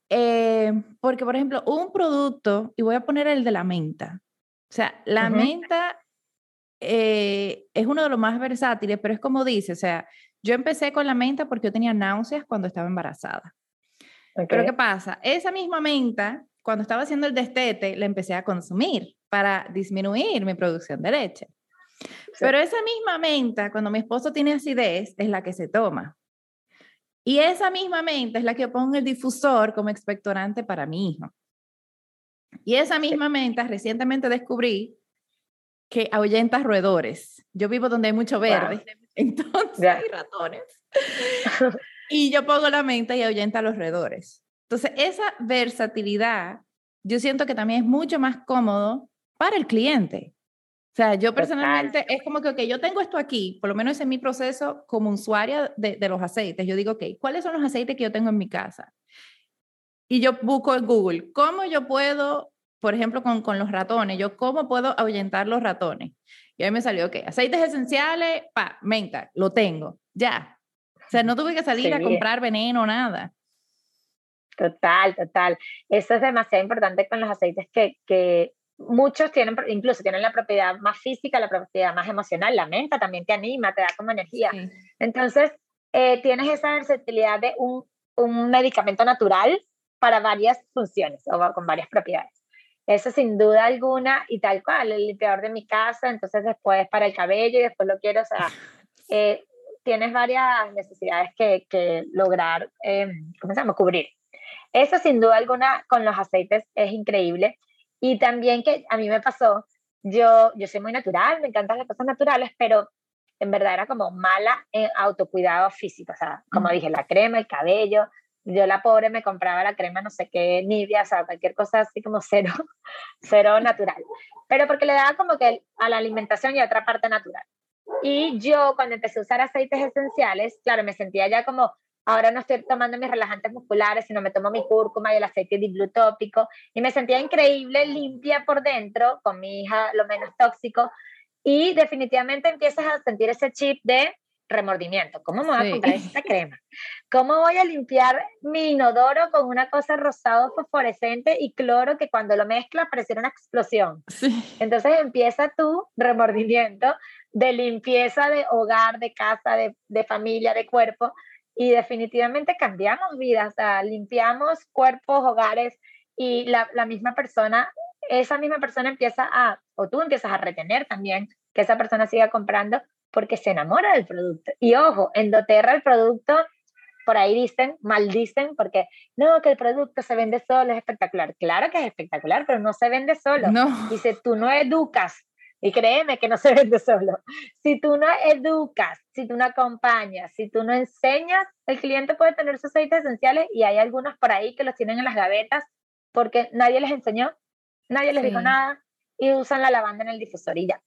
Em, porque, por ejemplo, un producto, y voy a poner el de la menta, o sea, la menta eh, es uno de los más versátiles, pero es como dice, o sea, yo empecé con la menta porque yo tenía náuseas cuando estaba embarazada. Pero ¿qué pasa? Esa misma menta, cuando estaba haciendo el destete, la empecé a consumir para disminuir mi producción de leche. Pero esa misma menta, cuando mi esposo tiene acidez, es la que se toma. Y esa misma menta es la que pongo el difusor como expectorante para mi hijo. Y esa misma menta recientemente descubrí que ahuyenta roedores. Yo vivo donde hay mucho verde, entonces hay ratones. y yo pongo la menta y ahuyenta los roedores. Entonces, esa versatilidad, yo siento que también es mucho más cómodo para el cliente. O sea, yo personalmente es como que, ok, yo tengo esto aquí, por lo menos en mi proceso como usuaria de, de los aceites. Yo digo, ok, ¿cuáles son los aceites que yo tengo en mi casa? y yo busco en Google, ¿cómo yo puedo, por ejemplo, con, con los ratones, yo cómo puedo ahuyentar los ratones? Y ahí me salió, ok, aceites esenciales, pa, menta, lo tengo, ya. O sea, no tuve que salir a comprar veneno, nada. Total, total. Eso es demasiado importante con los aceites que, que muchos tienen, incluso tienen la propiedad más física, la propiedad más emocional. La menta también te anima, te da como energía. Entonces, eh, tienes esa versatilidad de un, un medicamento natural para varias funciones o con varias propiedades. Eso sin duda alguna y tal cual, el limpiador de mi casa, entonces después para el cabello y después lo quiero, o sea, eh, tienes varias necesidades que, que lograr, eh, ¿cómo se llama?, cubrir. Eso sin duda alguna con los aceites es increíble. Y también que a mí me pasó, yo, yo soy muy natural, me encantan las cosas naturales, pero en verdad era como mala en autocuidado físico, o sea, como dije, la crema, el cabello, yo la pobre me compraba la crema no sé qué, Nivea, o sea, cualquier cosa así como cero, cero natural. Pero porque le daba como que a la alimentación y a otra parte natural. Y yo cuando empecé a usar aceites esenciales, claro, me sentía ya como, ahora no estoy tomando mis relajantes musculares, sino me tomo mi cúrcuma y el aceite tópico y me sentía increíble, limpia por dentro, con mi hija lo menos tóxico, y definitivamente empiezas a sentir ese chip de remordimiento. ¿Cómo me voy a comprar esta crema? ¿Cómo voy a limpiar mi inodoro con una cosa rosado fosforescente y cloro que cuando lo mezclas pareciera una explosión? Entonces empieza tu remordimiento de limpieza de hogar, de casa, de, de familia, de cuerpo y definitivamente cambiamos vidas, o sea, limpiamos cuerpos, hogares y la, la misma persona, esa misma persona empieza a, o tú empiezas a retener también que esa persona siga comprando porque se enamora del producto. Y ojo, en doTERRA el producto, por ahí dicen, maldicen, porque no, que el producto se vende solo, es espectacular. Claro que es espectacular, pero no se vende solo. No. Dice, tú no educas, Y créeme que no se vende solo. Si tú no educas, si tú no acompañas, si tú no enseñas, el cliente puede tener sus aceites esenciales y hay algunos por ahí que los tienen en las gavetas porque nadie les enseñó, nadie les dijo nada y usan la lavanda en el difusor y ya.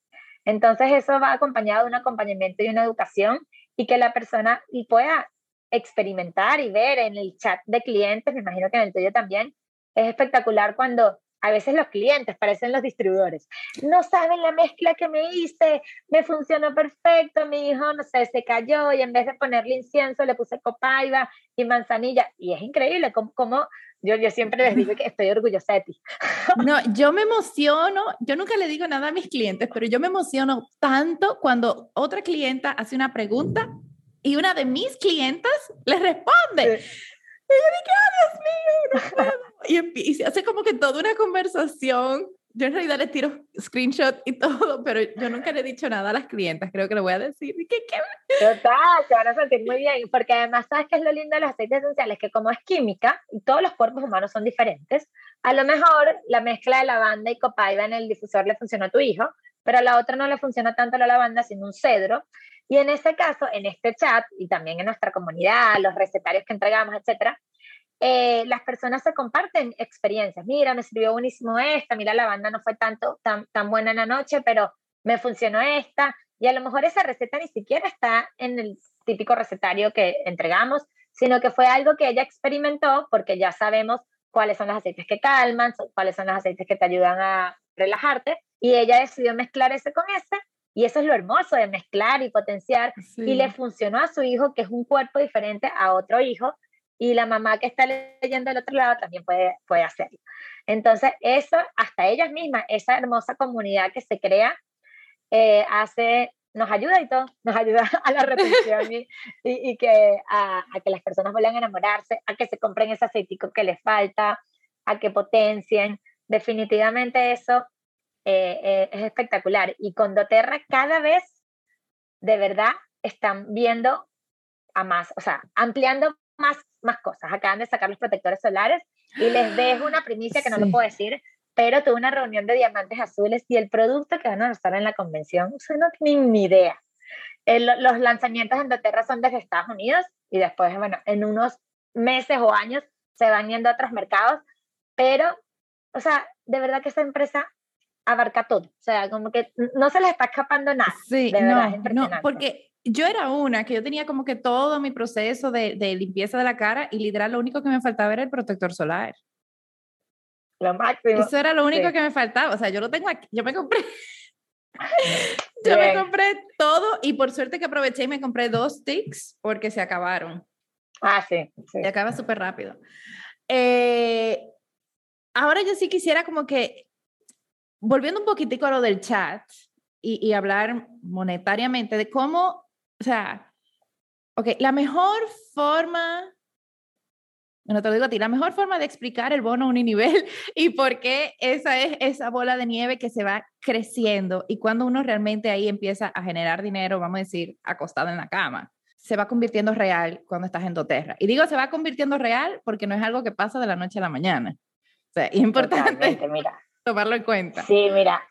Entonces eso va acompañado de un acompañamiento y una educación y que la persona pueda experimentar y ver en el chat de clientes, me imagino que en el tuyo también, es espectacular cuando a veces los clientes parecen los distribuidores. No saben la mezcla que me hice, me funcionó perfecto, mi hijo, no sé, se cayó y en vez de ponerle incienso le puse copaiba y manzanilla. Y es increíble como, yo, yo siempre les digo que estoy orgullosa de ti. No, yo me emociono, yo nunca le digo nada a mis clientes, pero yo me emociono tanto cuando otra clienta hace una pregunta y una de mis clientas le responde. Y yo dije, Dios mío, puedo. Y, se hace como que toda una conversación. Yo en realidad le tiro screenshot y todo, pero yo nunca le he dicho nada a las clientas. Creo que le voy a decir. ¿Qué, qué? Total, se van a sentir muy bien. Porque además, ¿sabes qué es lo lindo de los aceites esenciales? Que como es química y todos los cuerpos humanos son diferentes, a lo mejor la mezcla de lavanda y copaiba en el difusor le funcionó a tu hijo, pero a la otra no le funciona tanto la lavanda, sino un cedro. Y en este caso, en este chat y también en nuestra comunidad, los recetarios que entregamos, etcétera, eh, las personas se comparten experiencias. Mira, me sirvió buenísimo esta, mira, la banda no fue tanto, tan, tan buena en la noche, pero me funcionó esta. Y a lo mejor esa receta ni siquiera está en el típico recetario que entregamos, sino que fue algo que ella experimentó porque ya sabemos cuáles son los aceites que calman, cuáles son los aceites que te ayudan a relajarte, y ella decidió mezclar ese con ese, y eso es lo hermoso de mezclar y potenciar, y le funcionó a su hijo, que es un cuerpo diferente a otro hijo, y la mamá que está leyendo del otro lado también puede, puede hacerlo. Entonces, eso, hasta ellas mismas, esa hermosa comunidad que se crea, eh, hace, nos ayuda y todo, nos ayuda a la retención y, y, que, a, a, que las personas vuelvan a enamorarse, a que se compren ese aceitico que les falta, a que potencien. Definitivamente eso eh, eh, es espectacular. Y con doTERRA cada vez, de verdad, están viendo a más, o sea, ampliando más, más cosas. Acaban de sacar los protectores solares y les dejo una primicia que no lo puedo decir, pero tuve una reunión de diamantes azules y el producto que van a lanzar en la convención, o no tienen ni idea. los lanzamientos en doTERRA son desde Estados Unidos y después, bueno, en unos meses o años se van yendo a otros mercados, pero, o sea, de verdad que esta empresa abarca todo, o sea, como que no se les está escapando nada. Sí, no, no, porque yo era una que yo tenía como que todo mi proceso de, de, limpieza de la cara y literal lo único que me faltaba era el protector solar. Lo máximo. Eso era lo único que me faltaba. O sea, yo lo tengo aquí. Yo me compré. yo me compré todo y por suerte que aproveché y me compré dos sticks porque se acabaron. Ah, sí. sí. Se acaba súper rápido. Eh, ahora yo sí quisiera como que, volviendo un poquitico a lo del chat y, hablar monetariamente de cómo o sea, ok, la mejor forma, bueno, te lo digo a ti, la mejor forma de explicar el bono uninivel y por qué esa es esa bola de nieve que se va creciendo y cuando uno realmente ahí empieza a generar dinero, vamos a decir, acostado en la cama, se va convirtiendo real cuando estás en doTERRA. Y digo se va convirtiendo real porque no es algo que pasa de la noche a la mañana. O sea, es importante tomarlo en cuenta. Sí, mira,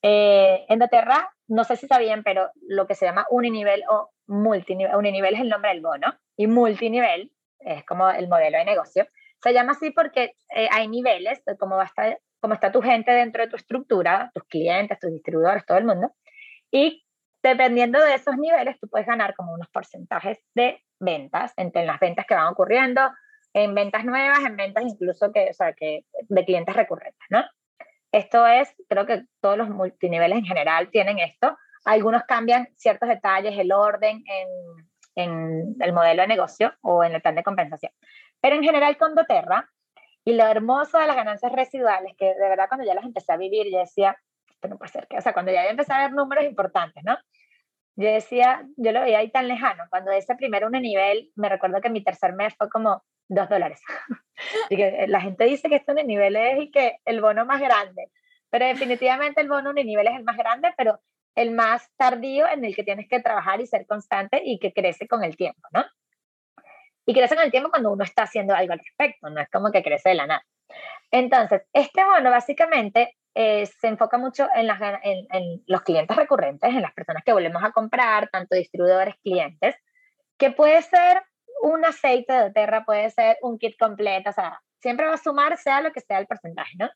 eh, en doTERRA no sé si sabían, pero lo que se llama uninivel o multinivel, uninivel es el nombre del bono y multinivel es como el modelo de negocio. Se llama así porque eh, hay niveles de cómo, va a estar, cómo está tu gente dentro de tu estructura, tus clientes, tus distribuidores, todo el mundo. Y dependiendo de esos niveles, tú puedes ganar como unos porcentajes de ventas, entre las ventas que van ocurriendo, en ventas nuevas, en ventas incluso que, o sea, que de clientes recurrentes, ¿no? Esto es, creo que todos los multiniveles en general tienen esto. Algunos cambian ciertos detalles, el orden en, en el modelo de negocio o en el plan de compensación. Pero en general con doTERRA, y lo hermoso de las ganancias residuales, que de verdad cuando ya las empecé a vivir, yo decía, esto no puede ser que, o sea, cuando ya empecé a ver números importantes, ¿no? Yo decía, yo lo veía ahí tan lejano. Cuando ese primero un nivel, me recuerdo que mi tercer mes fue como, dos dólares. y que eh, la gente dice que esto de nivel es y que el bono más grande, pero definitivamente el bono nivel es el más grande, pero el más tardío en el que tienes que trabajar y ser constante y que crece con el tiempo, ¿no? Y crece con el tiempo cuando uno está haciendo algo al respecto, no es como que crece de la nada. Entonces, este bono básicamente eh, se enfoca mucho en, las, en, en, los clientes recurrentes, en las personas que volvemos a comprar, tanto distribuidores, clientes, que puede ser un aceite de Terra, puede ser un kit completo, o sea, siempre va a sumar sea lo que sea el porcentaje, ¿no?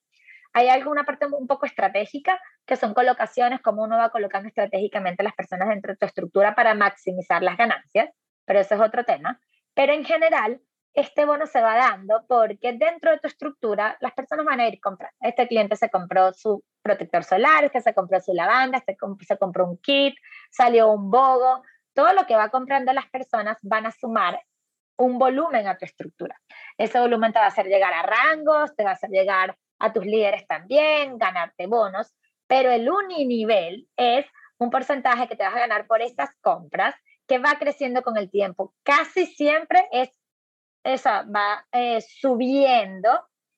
Hay alguna parte un poco estratégica, que son colocaciones, como uno va colocando estratégicamente a las personas dentro de tu estructura para maximizar las ganancias, pero eso es otro tema. Pero en general, este bono se va dando porque dentro de tu estructura las personas van a ir comprando. Este cliente se compró su protector solar, este se compró su lavanda, este se compró un kit, salió un bogo. Todo lo que va comprando las personas van a sumar un volumen a tu estructura. Ese volumen te va a hacer llegar a rangos, te va a hacer llegar a tus líderes también, ganarte bonos, pero el uninivel es un porcentaje que te vas a ganar por estas compras que va creciendo con el tiempo. Casi siempre es esa va eh, subiendo.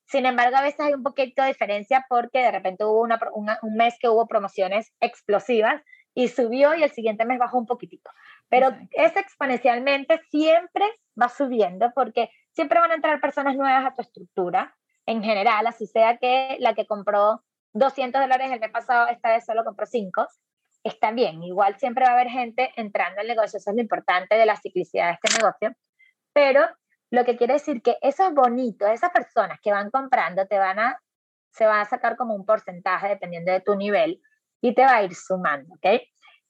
Sin embargo, a veces hay un poquito de diferencia porque de repente hubo una, un mes que hubo promociones explosivas y subió y el siguiente mes bajó un poquitito. Pero es exponencialmente, siempre va subiendo porque siempre van a entrar personas nuevas a tu estructura en general, así sea que la que compró 200 dólares el mes pasado, esta vez solo compró 5, está bien. Igual siempre va a haber gente entrando al negocio, eso es lo importante de la ciclicidad de este negocio, pero lo que quiere decir que esos bonitos, esas personas que van comprando, te van a, se van a sacar como un porcentaje dependiendo de tu nivel y te va a ir sumando, ¿ok?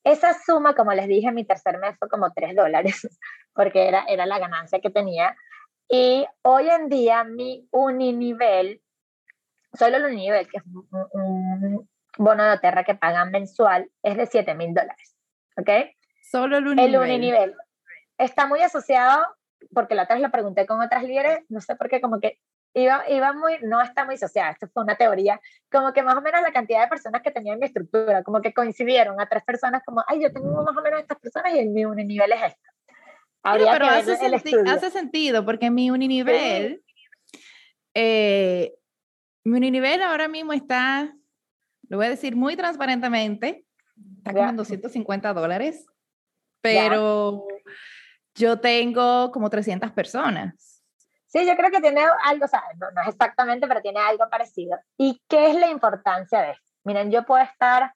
Esa suma, como les dije, mi tercer mes fue como 3 dólares, porque era, era la ganancia que tenía. Y hoy en día mi uninivel, solo el uninivel, que es un, bono de Oterra que pagan mensual, es de 7 mil dólares, ¿ok? Solo el uninivel. El uninivel. Está muy asociado porque la otra vez lo pregunté con otras líderes, no sé por qué, como que iba, iba muy, no está muy asociada, esto fue una teoría, como que más o menos la cantidad de personas que tenía en mi estructura, como que coincidieron a tres personas, como, ay, yo tengo más o menos estas personas y el mi uninivel es esto. Habría pero, hace, hace, sentido, porque mi uninivel, eh, mi uninivel ahora mismo está, lo voy a decir muy transparentemente, está como en 250 dólares, pero yo tengo como 300 personas. Sí, yo creo que tiene algo, o sea, no, es exactamente, pero tiene algo parecido. ¿Y qué es la importancia de esto? Miren, yo puedo estar,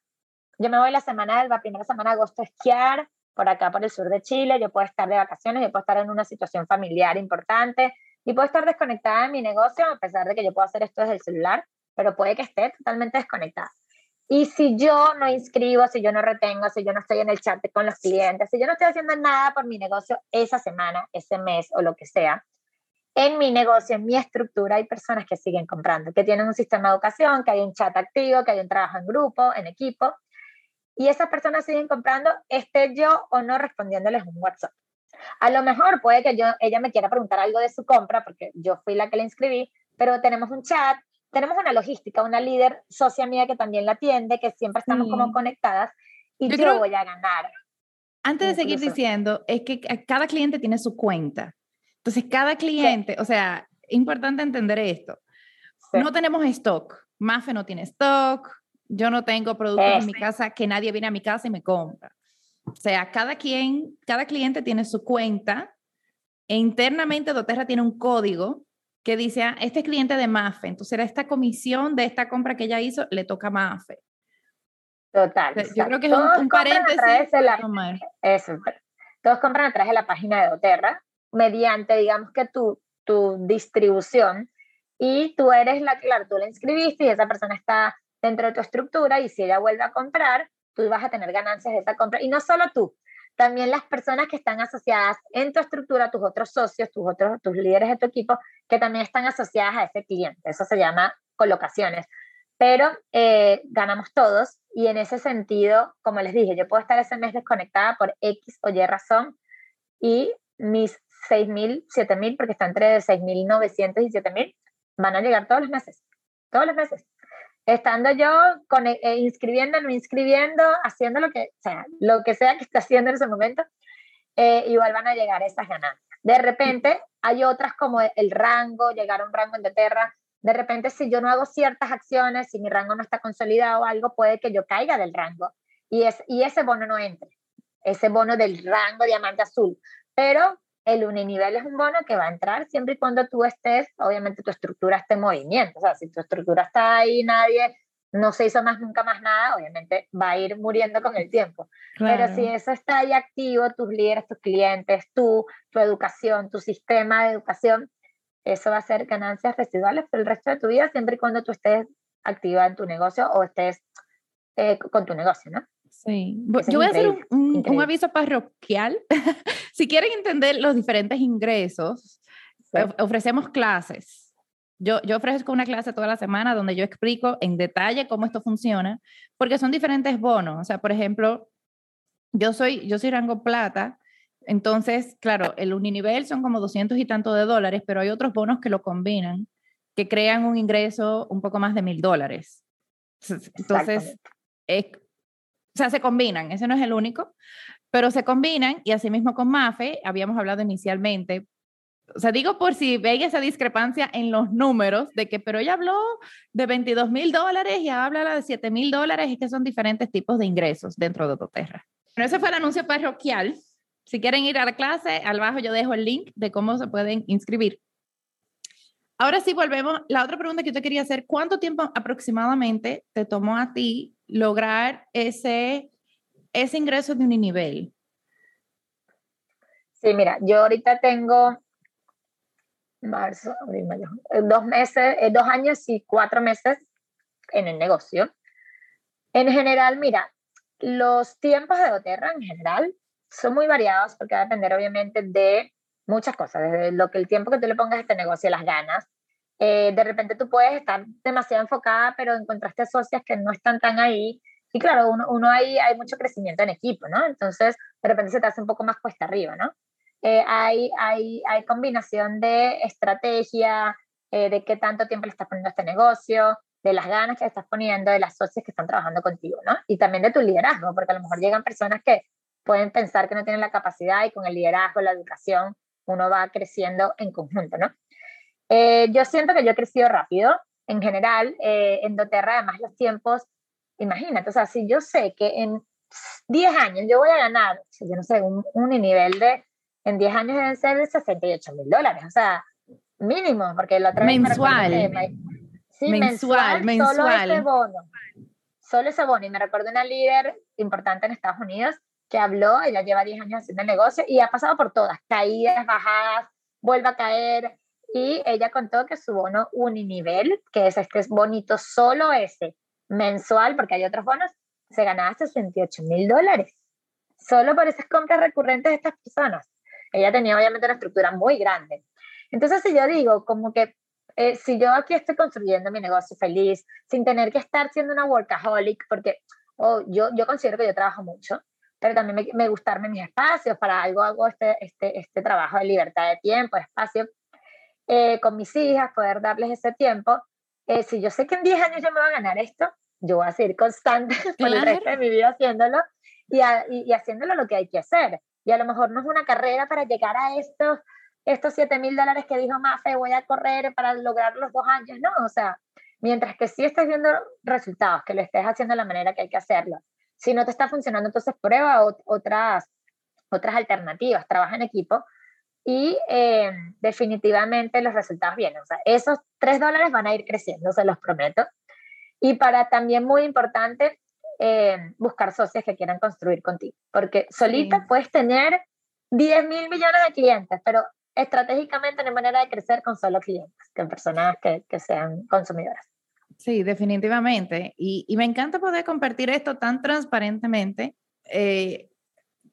yo me voy la semana, la primera semana de agosto a esquiar por acá, por el sur de Chile, yo puedo estar de vacaciones, yo puedo estar en una situación familiar importante y puedo estar desconectada de mi negocio, a pesar de que yo puedo hacer esto desde el celular, pero puede que esté totalmente desconectada. Y si yo no inscribo, si yo no retengo, si yo no estoy en el chat con los clientes, si yo no estoy haciendo nada por mi negocio esa semana, ese mes o lo que sea, en mi negocio, en mi estructura, hay personas que siguen comprando, que tienen un sistema de educación, que hay un chat activo, que hay un trabajo en grupo, en equipo, y esas personas siguen comprando, esté yo o no respondiéndoles un WhatsApp. A lo mejor puede que yo, ella me quiera preguntar algo de su compra, porque yo fui la que le inscribí, pero tenemos un chat, tenemos una logística, una líder socia mía que también la atiende, que siempre estamos como conectadas y yo, voy a ganar. Antes de seguir diciendo, es que cada cliente tiene su cuenta. Entonces, cada cliente, o sea, importante entender esto. No tenemos stock. Mafe no tiene stock. Yo no tengo productos en mi casa que nadie viene a mi casa y me compra. O sea, cada quien, cada cliente tiene su cuenta. E internamente doTERRA tiene un código que dice, ah, este es cliente de Mafe, entonces esta comisión de esta compra que ella hizo le toca a Mafe. Total. yo creo que es un, paréntesis. La, eso, todos compran a través de la página de Doterra, mediante, digamos que tu, tu distribución, y tú eres la, claro, tú la inscribiste y esa persona está dentro de tu estructura, y si ella vuelve a comprar, tú vas a tener ganancias de esa compra. Y no solo tú, también las personas que están asociadas en tu estructura, tus otros socios, tus otros, tus líderes de tu equipo, que también están asociadas a ese cliente. Eso se llama colocaciones. Pero eh, ganamos todos y en ese sentido, como les dije, yo puedo estar ese mes desconectada por X o Y razón y mis 6.000, 7.000, porque está entre 6.900 y 7.000, van a llegar todos los meses, todos los meses estando yo con, eh, inscribiendo, no inscribiendo, haciendo lo que, sea, lo que sea que esté haciendo en ese momento, eh, igual van a llegar esas ganancias. De repente hay otras como el rango, llegar a un rango en Deterra. De repente si yo no hago ciertas acciones, si mi rango no está consolidado o algo, puede que yo caiga del rango y, es, y ese bono no entre, ese bono del rango diamante azul. Pero el uninivel es un bono que va a entrar siempre y cuando tú estés, obviamente tu estructura esté en movimiento. O sea, si tu estructura está ahí, nadie, no se hizo más nunca más nada, obviamente va a ir muriendo con el tiempo. Pero si eso está ahí activo, tus líderes, tus clientes, tú, tu educación, tu sistema de educación, eso va a ser ganancias residuales por el resto de tu vida, siempre y cuando tú estés activa en tu negocio o estés eh, con tu negocio, ¿no? Sí, yo voy a hacer un, un, aviso parroquial. si quieren entender los diferentes ingresos, ofrecemos clases yo, yo ofrezco una clase toda la semana donde yo explico en detalle cómo esto funciona, porque son diferentes bonos. O sea, por ejemplo, yo soy, yo soy rango plata, entonces, claro, el uninivel son como 200 y tanto de dólares, pero hay otros bonos que lo combinan, que crean un ingreso un poco más de mil dólares. Entonces, o sea, se combinan, ese no es el único, pero se combinan y asimismo con MAFE, habíamos hablado inicialmente, o sea, digo por si veis esa discrepancia en los números de que, pero ella habló de 22 mil dólares y habla de 7 mil dólares, es que son diferentes tipos de ingresos dentro de Autoterra. Bueno, ese fue el anuncio parroquial. Si quieren ir a la clase, al bajo yo dejo el link de cómo se pueden inscribir. Ahora sí, volvemos. La otra pregunta que yo te quería hacer, ¿cuánto tiempo aproximadamente te tomó a ti lograr ese, ese ingreso de un nivel? Sí, mira, yo ahorita tengo marzo, abril, mayo, eh, dos meses, eh, dos años y cuatro meses en el negocio. En general, mira, los tiempos de Doterra en general son muy variados porque va a depender obviamente de muchas cosas, desde lo que el tiempo que tú le pongas a este negocio, las ganas. Eh, de repente tú puedes estar demasiado enfocada, pero encontraste socias que no están tan ahí. Y claro, uno, uno ahí hay mucho crecimiento en equipo, ¿no? Entonces, de repente se te hace un poco más cuesta arriba, ¿no? Eh, hay, hay, hay, combinación de estrategia, eh, de qué tanto tiempo le estás poniendo a este negocio, de las ganas que le estás poniendo, de las socias que están trabajando contigo, ¿no? Y también de tu liderazgo, porque a lo mejor llegan personas que pueden pensar que no tienen la capacidad y con el liderazgo, la educación, uno va creciendo en conjunto, ¿no? Eh, yo siento que yo he crecido rápido. En general, en doTERRA, además, los tiempos, imagínate, o sea, si yo sé que en 10 años yo voy a ganar, yo no sé, un, un nivel de en 10 años deben ser de 68 mil dólares, o sea, mínimo, porque la otra mensual. sí, mensual, mensual, Solo ese bono. Solo ese bono. Y me recuerdo una líder importante en Estados Unidos que habló, ella lleva 10 años haciendo el negocio y ha pasado por todas, caídas, bajadas, vuelve a caer. Y ella contó que su bono uninivel, que es este es bonito, solo ese, mensual, porque hay otros bonos, se ganaba 68 mil dólares. Solo por esas compras recurrentes de estas personas. Ella tenía obviamente una estructura muy grande. Entonces, si yo digo, como que eh, si yo aquí estoy construyendo mi negocio feliz, sin tener que estar siendo una workaholic, porque oh, yo, yo considero que yo trabajo mucho, pero también me, me gustarme mis espacios, para algo hago este, este, este trabajo de libertad de tiempo, de espacio, eh, con mis hijas, poder darles ese tiempo. Eh, si yo sé que en 10 años yo me voy a ganar esto, yo voy a seguir constante por el resto de mi vida haciéndolo y, y, y haciéndolo lo que hay que hacer y a lo mejor no es una carrera para llegar a estos, estos 7 mil dólares que dijo Mafe, voy a correr para lograr los dos años, no, o sea, mientras que sí estés viendo resultados, que lo estés haciendo de la manera que hay que hacerlo. Si no te está funcionando, entonces prueba otras, otras alternativas, trabaja en equipo y eh, definitivamente los resultados vienen. O sea, esos 3 dólares van a ir creciendo, se los prometo. Y para también muy importante, eh, buscar socios que quieran construir contigo, porque solita puedes tener 10 mil millones de clientes, pero estratégicamente no hay manera de crecer con solo clientes, con personas que, que sean consumidoras. Sí, definitivamente. Y, y, me encanta poder compartir esto tan transparentemente. Eh,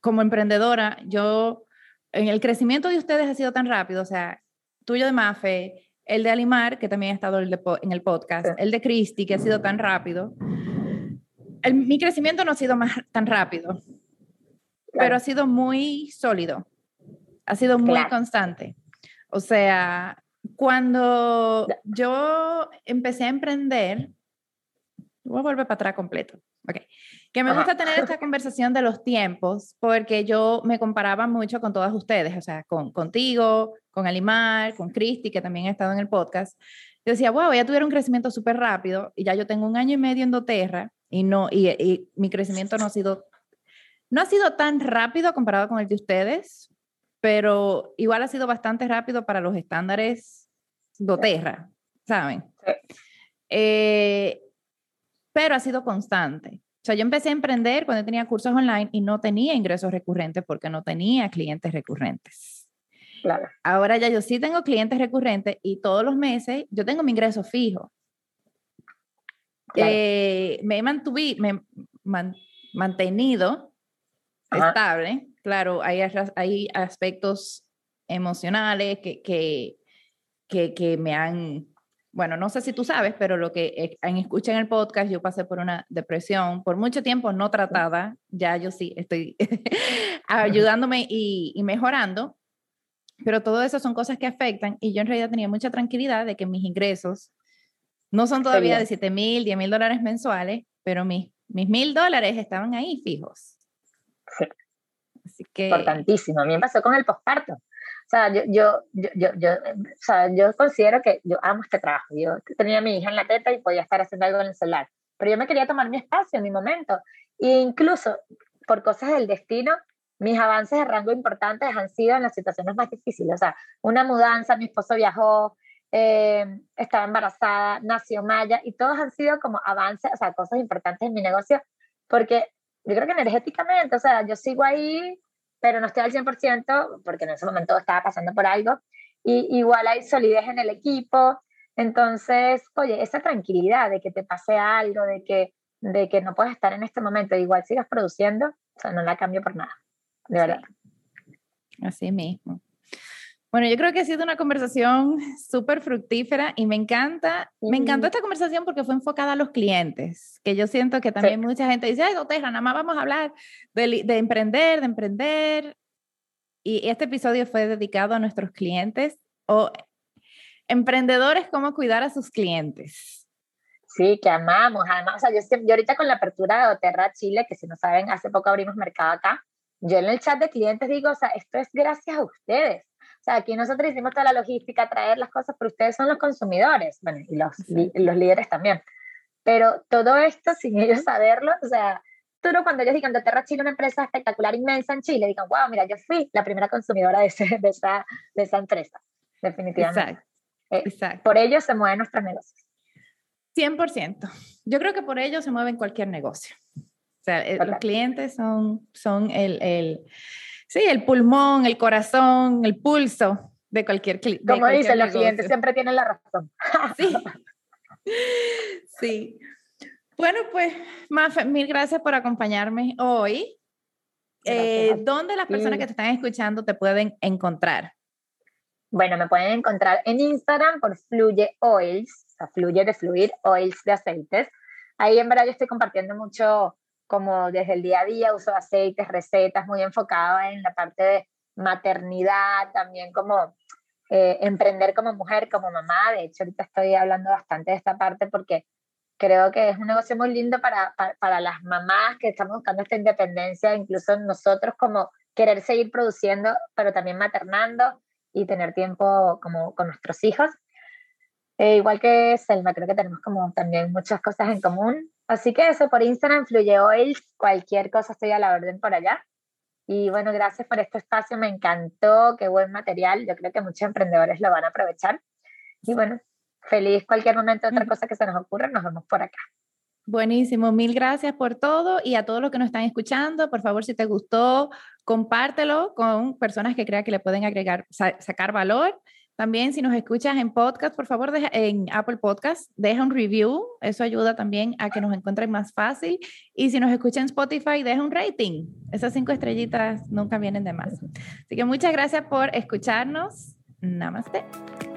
como emprendedora, yo, en el crecimiento de ustedes ha sido tan rápido, o sea, tuyo de Mafe, el de Alimar, que también ha estado en el podcast, el de Cristi, que ha sido tan rápido mi crecimiento no ha sido más, tan rápido, pero ha sido muy sólido, ha sido muy constante. O sea, cuando yo empecé a emprender, voy a volver para atrás completo. Okay. Que me gusta tener esta conversación de los tiempos, porque yo me comparaba mucho con todas ustedes, o sea, con, contigo, con Alimar, con Cristi, que también ha estado en el podcast. Yo decía, wow, ya tuvieron un crecimiento súper rápido y ya yo tengo un año y medio en doTERRA y, no, y, mi crecimiento no ha sido, no ha sido tan rápido comparado con el de ustedes, pero igual ha sido bastante rápido para los estándares doTERRA, ¿saben? Eh, pero ha sido constante. O sea, yo empecé a emprender cuando tenía cursos online y no tenía ingresos recurrentes porque no tenía clientes recurrentes. Claro. Ahora ya yo sí tengo clientes recurrentes y todos los meses yo tengo mi ingreso fijo. Eh, me he me, mantenido estable. Claro, hay, hay aspectos emocionales que, que, que, que me han bueno, no sé si tú sabes, pero lo que en escucha en el podcast, yo pasé por una depresión por mucho tiempo no tratada, ya yo sí estoy ayudándome y, mejorando, pero todo eso son cosas que afectan y yo en realidad tenía mucha tranquilidad de que mis ingresos no son todavía de 7 mil, 10 mil dólares mensuales, pero mis mil dólares estaban ahí fijos. Sí. Así que... Importantísimo. A mí me pasó con el posparto. O sea, yo, yo, yo, yo, o sea, yo considero que yo amo este trabajo. Yo tenía a mi hija en la teta y podía estar haciendo algo en el celular, pero yo me quería tomar mi espacio, mi momento. E incluso por cosas del destino, mis avances de rango importantes han sido en las situaciones más difíciles. O sea, una mudanza, mi esposo viajó, eh, estaba embarazada, nació Maya, y todos han sido como avances, o sea, cosas importantes en mi negocio, porque yo creo que energéticamente, o sea, yo sigo ahí pero no estoy al 100% porque en ese momento estaba pasando por algo. Y igual hay solidez en el equipo. Entonces, oye, esa tranquilidad de que te pase algo, de que, de que no puedes estar en este momento, igual sigas produciendo, o sea, no la cambio por nada, de verdad. Así mismo. Bueno, yo creo que ha sido una conversación súper fructífera y me encanta, me encantó esta conversación porque fue enfocada a los clientes, que yo siento que también mucha gente dice, ay, Doteja, nada más vamos a hablar de, de, emprender, de emprender. Y este episodio fue dedicado a nuestros clientes o emprendedores, cómo cuidar a sus clientes. Sí, que amamos. Además, o sea, yo, yo ahorita con la apertura de Oterra Chile, que si no saben, hace poco abrimos mercado acá, yo en el chat de clientes digo, o sea, esto es gracias a ustedes o sea, aquí nosotros hicimos toda la logística, traer las cosas, pero ustedes son los consumidores, bueno, y los, los líderes también. Pero todo esto sin ellos saberlo, o sea, tú no cuando ellos digan, Terra Chile, una empresa espectacular, inmensa en Chile, digan, wow, mira, yo fui la primera consumidora de, ese, de, esa, de esa empresa, definitivamente. Eh, exacto, Por ellos se mueven nuestros negocios. 100%. Yo creo que por ellos se mueven cualquier negocio. O sea, eh, los clientes son, son el, el Sí, el pulmón, el corazón, el pulso de cualquier cliente. Como dicen los clientes, siempre tienen la razón. sí. sí. Bueno, pues, Mafe, mil gracias por acompañarme hoy. Eh, ¿Dónde las personas que te están escuchando te pueden encontrar? Bueno, me pueden encontrar en Instagram por Fluye Oils, o sea, Fluye de fluir, Oils de aceites. Ahí en verdad yo estoy compartiendo mucho como desde el día a día, uso aceites, recetas, muy enfocado en la parte de maternidad, también como eh, emprender como mujer, como mamá. De hecho, ahorita estoy hablando bastante de esta parte porque creo que es un negocio muy lindo para, para, las mamás que estamos buscando esta independencia, incluso nosotros como querer seguir produciendo, pero también maternando y tener tiempo como con nuestros hijos. Eh, igual que Selma, creo que tenemos como también muchas cosas en común. Así que eso, por Instagram, Fluye Oils, cualquier cosa estoy a la orden por allá. Y bueno, gracias por este espacio, me encantó, qué buen material, yo creo que muchos emprendedores lo van a aprovechar. Y bueno, feliz cualquier momento, otra cosa que se nos ocurra, nos vemos por acá. Buenísimo, mil gracias por todo y a todos los que nos están escuchando, por favor, si te gustó, compártelo con personas que crean que le pueden agregar, sacar valor también si nos escuchas en podcast, por favor, deja, en Apple Podcast, deja un review. Eso ayuda también a que nos encuentren más fácil. Y si nos escuchas en Spotify, deja un rating. Esas cinco estrellitas nunca vienen de más. Así que muchas gracias por escucharnos. Namaste.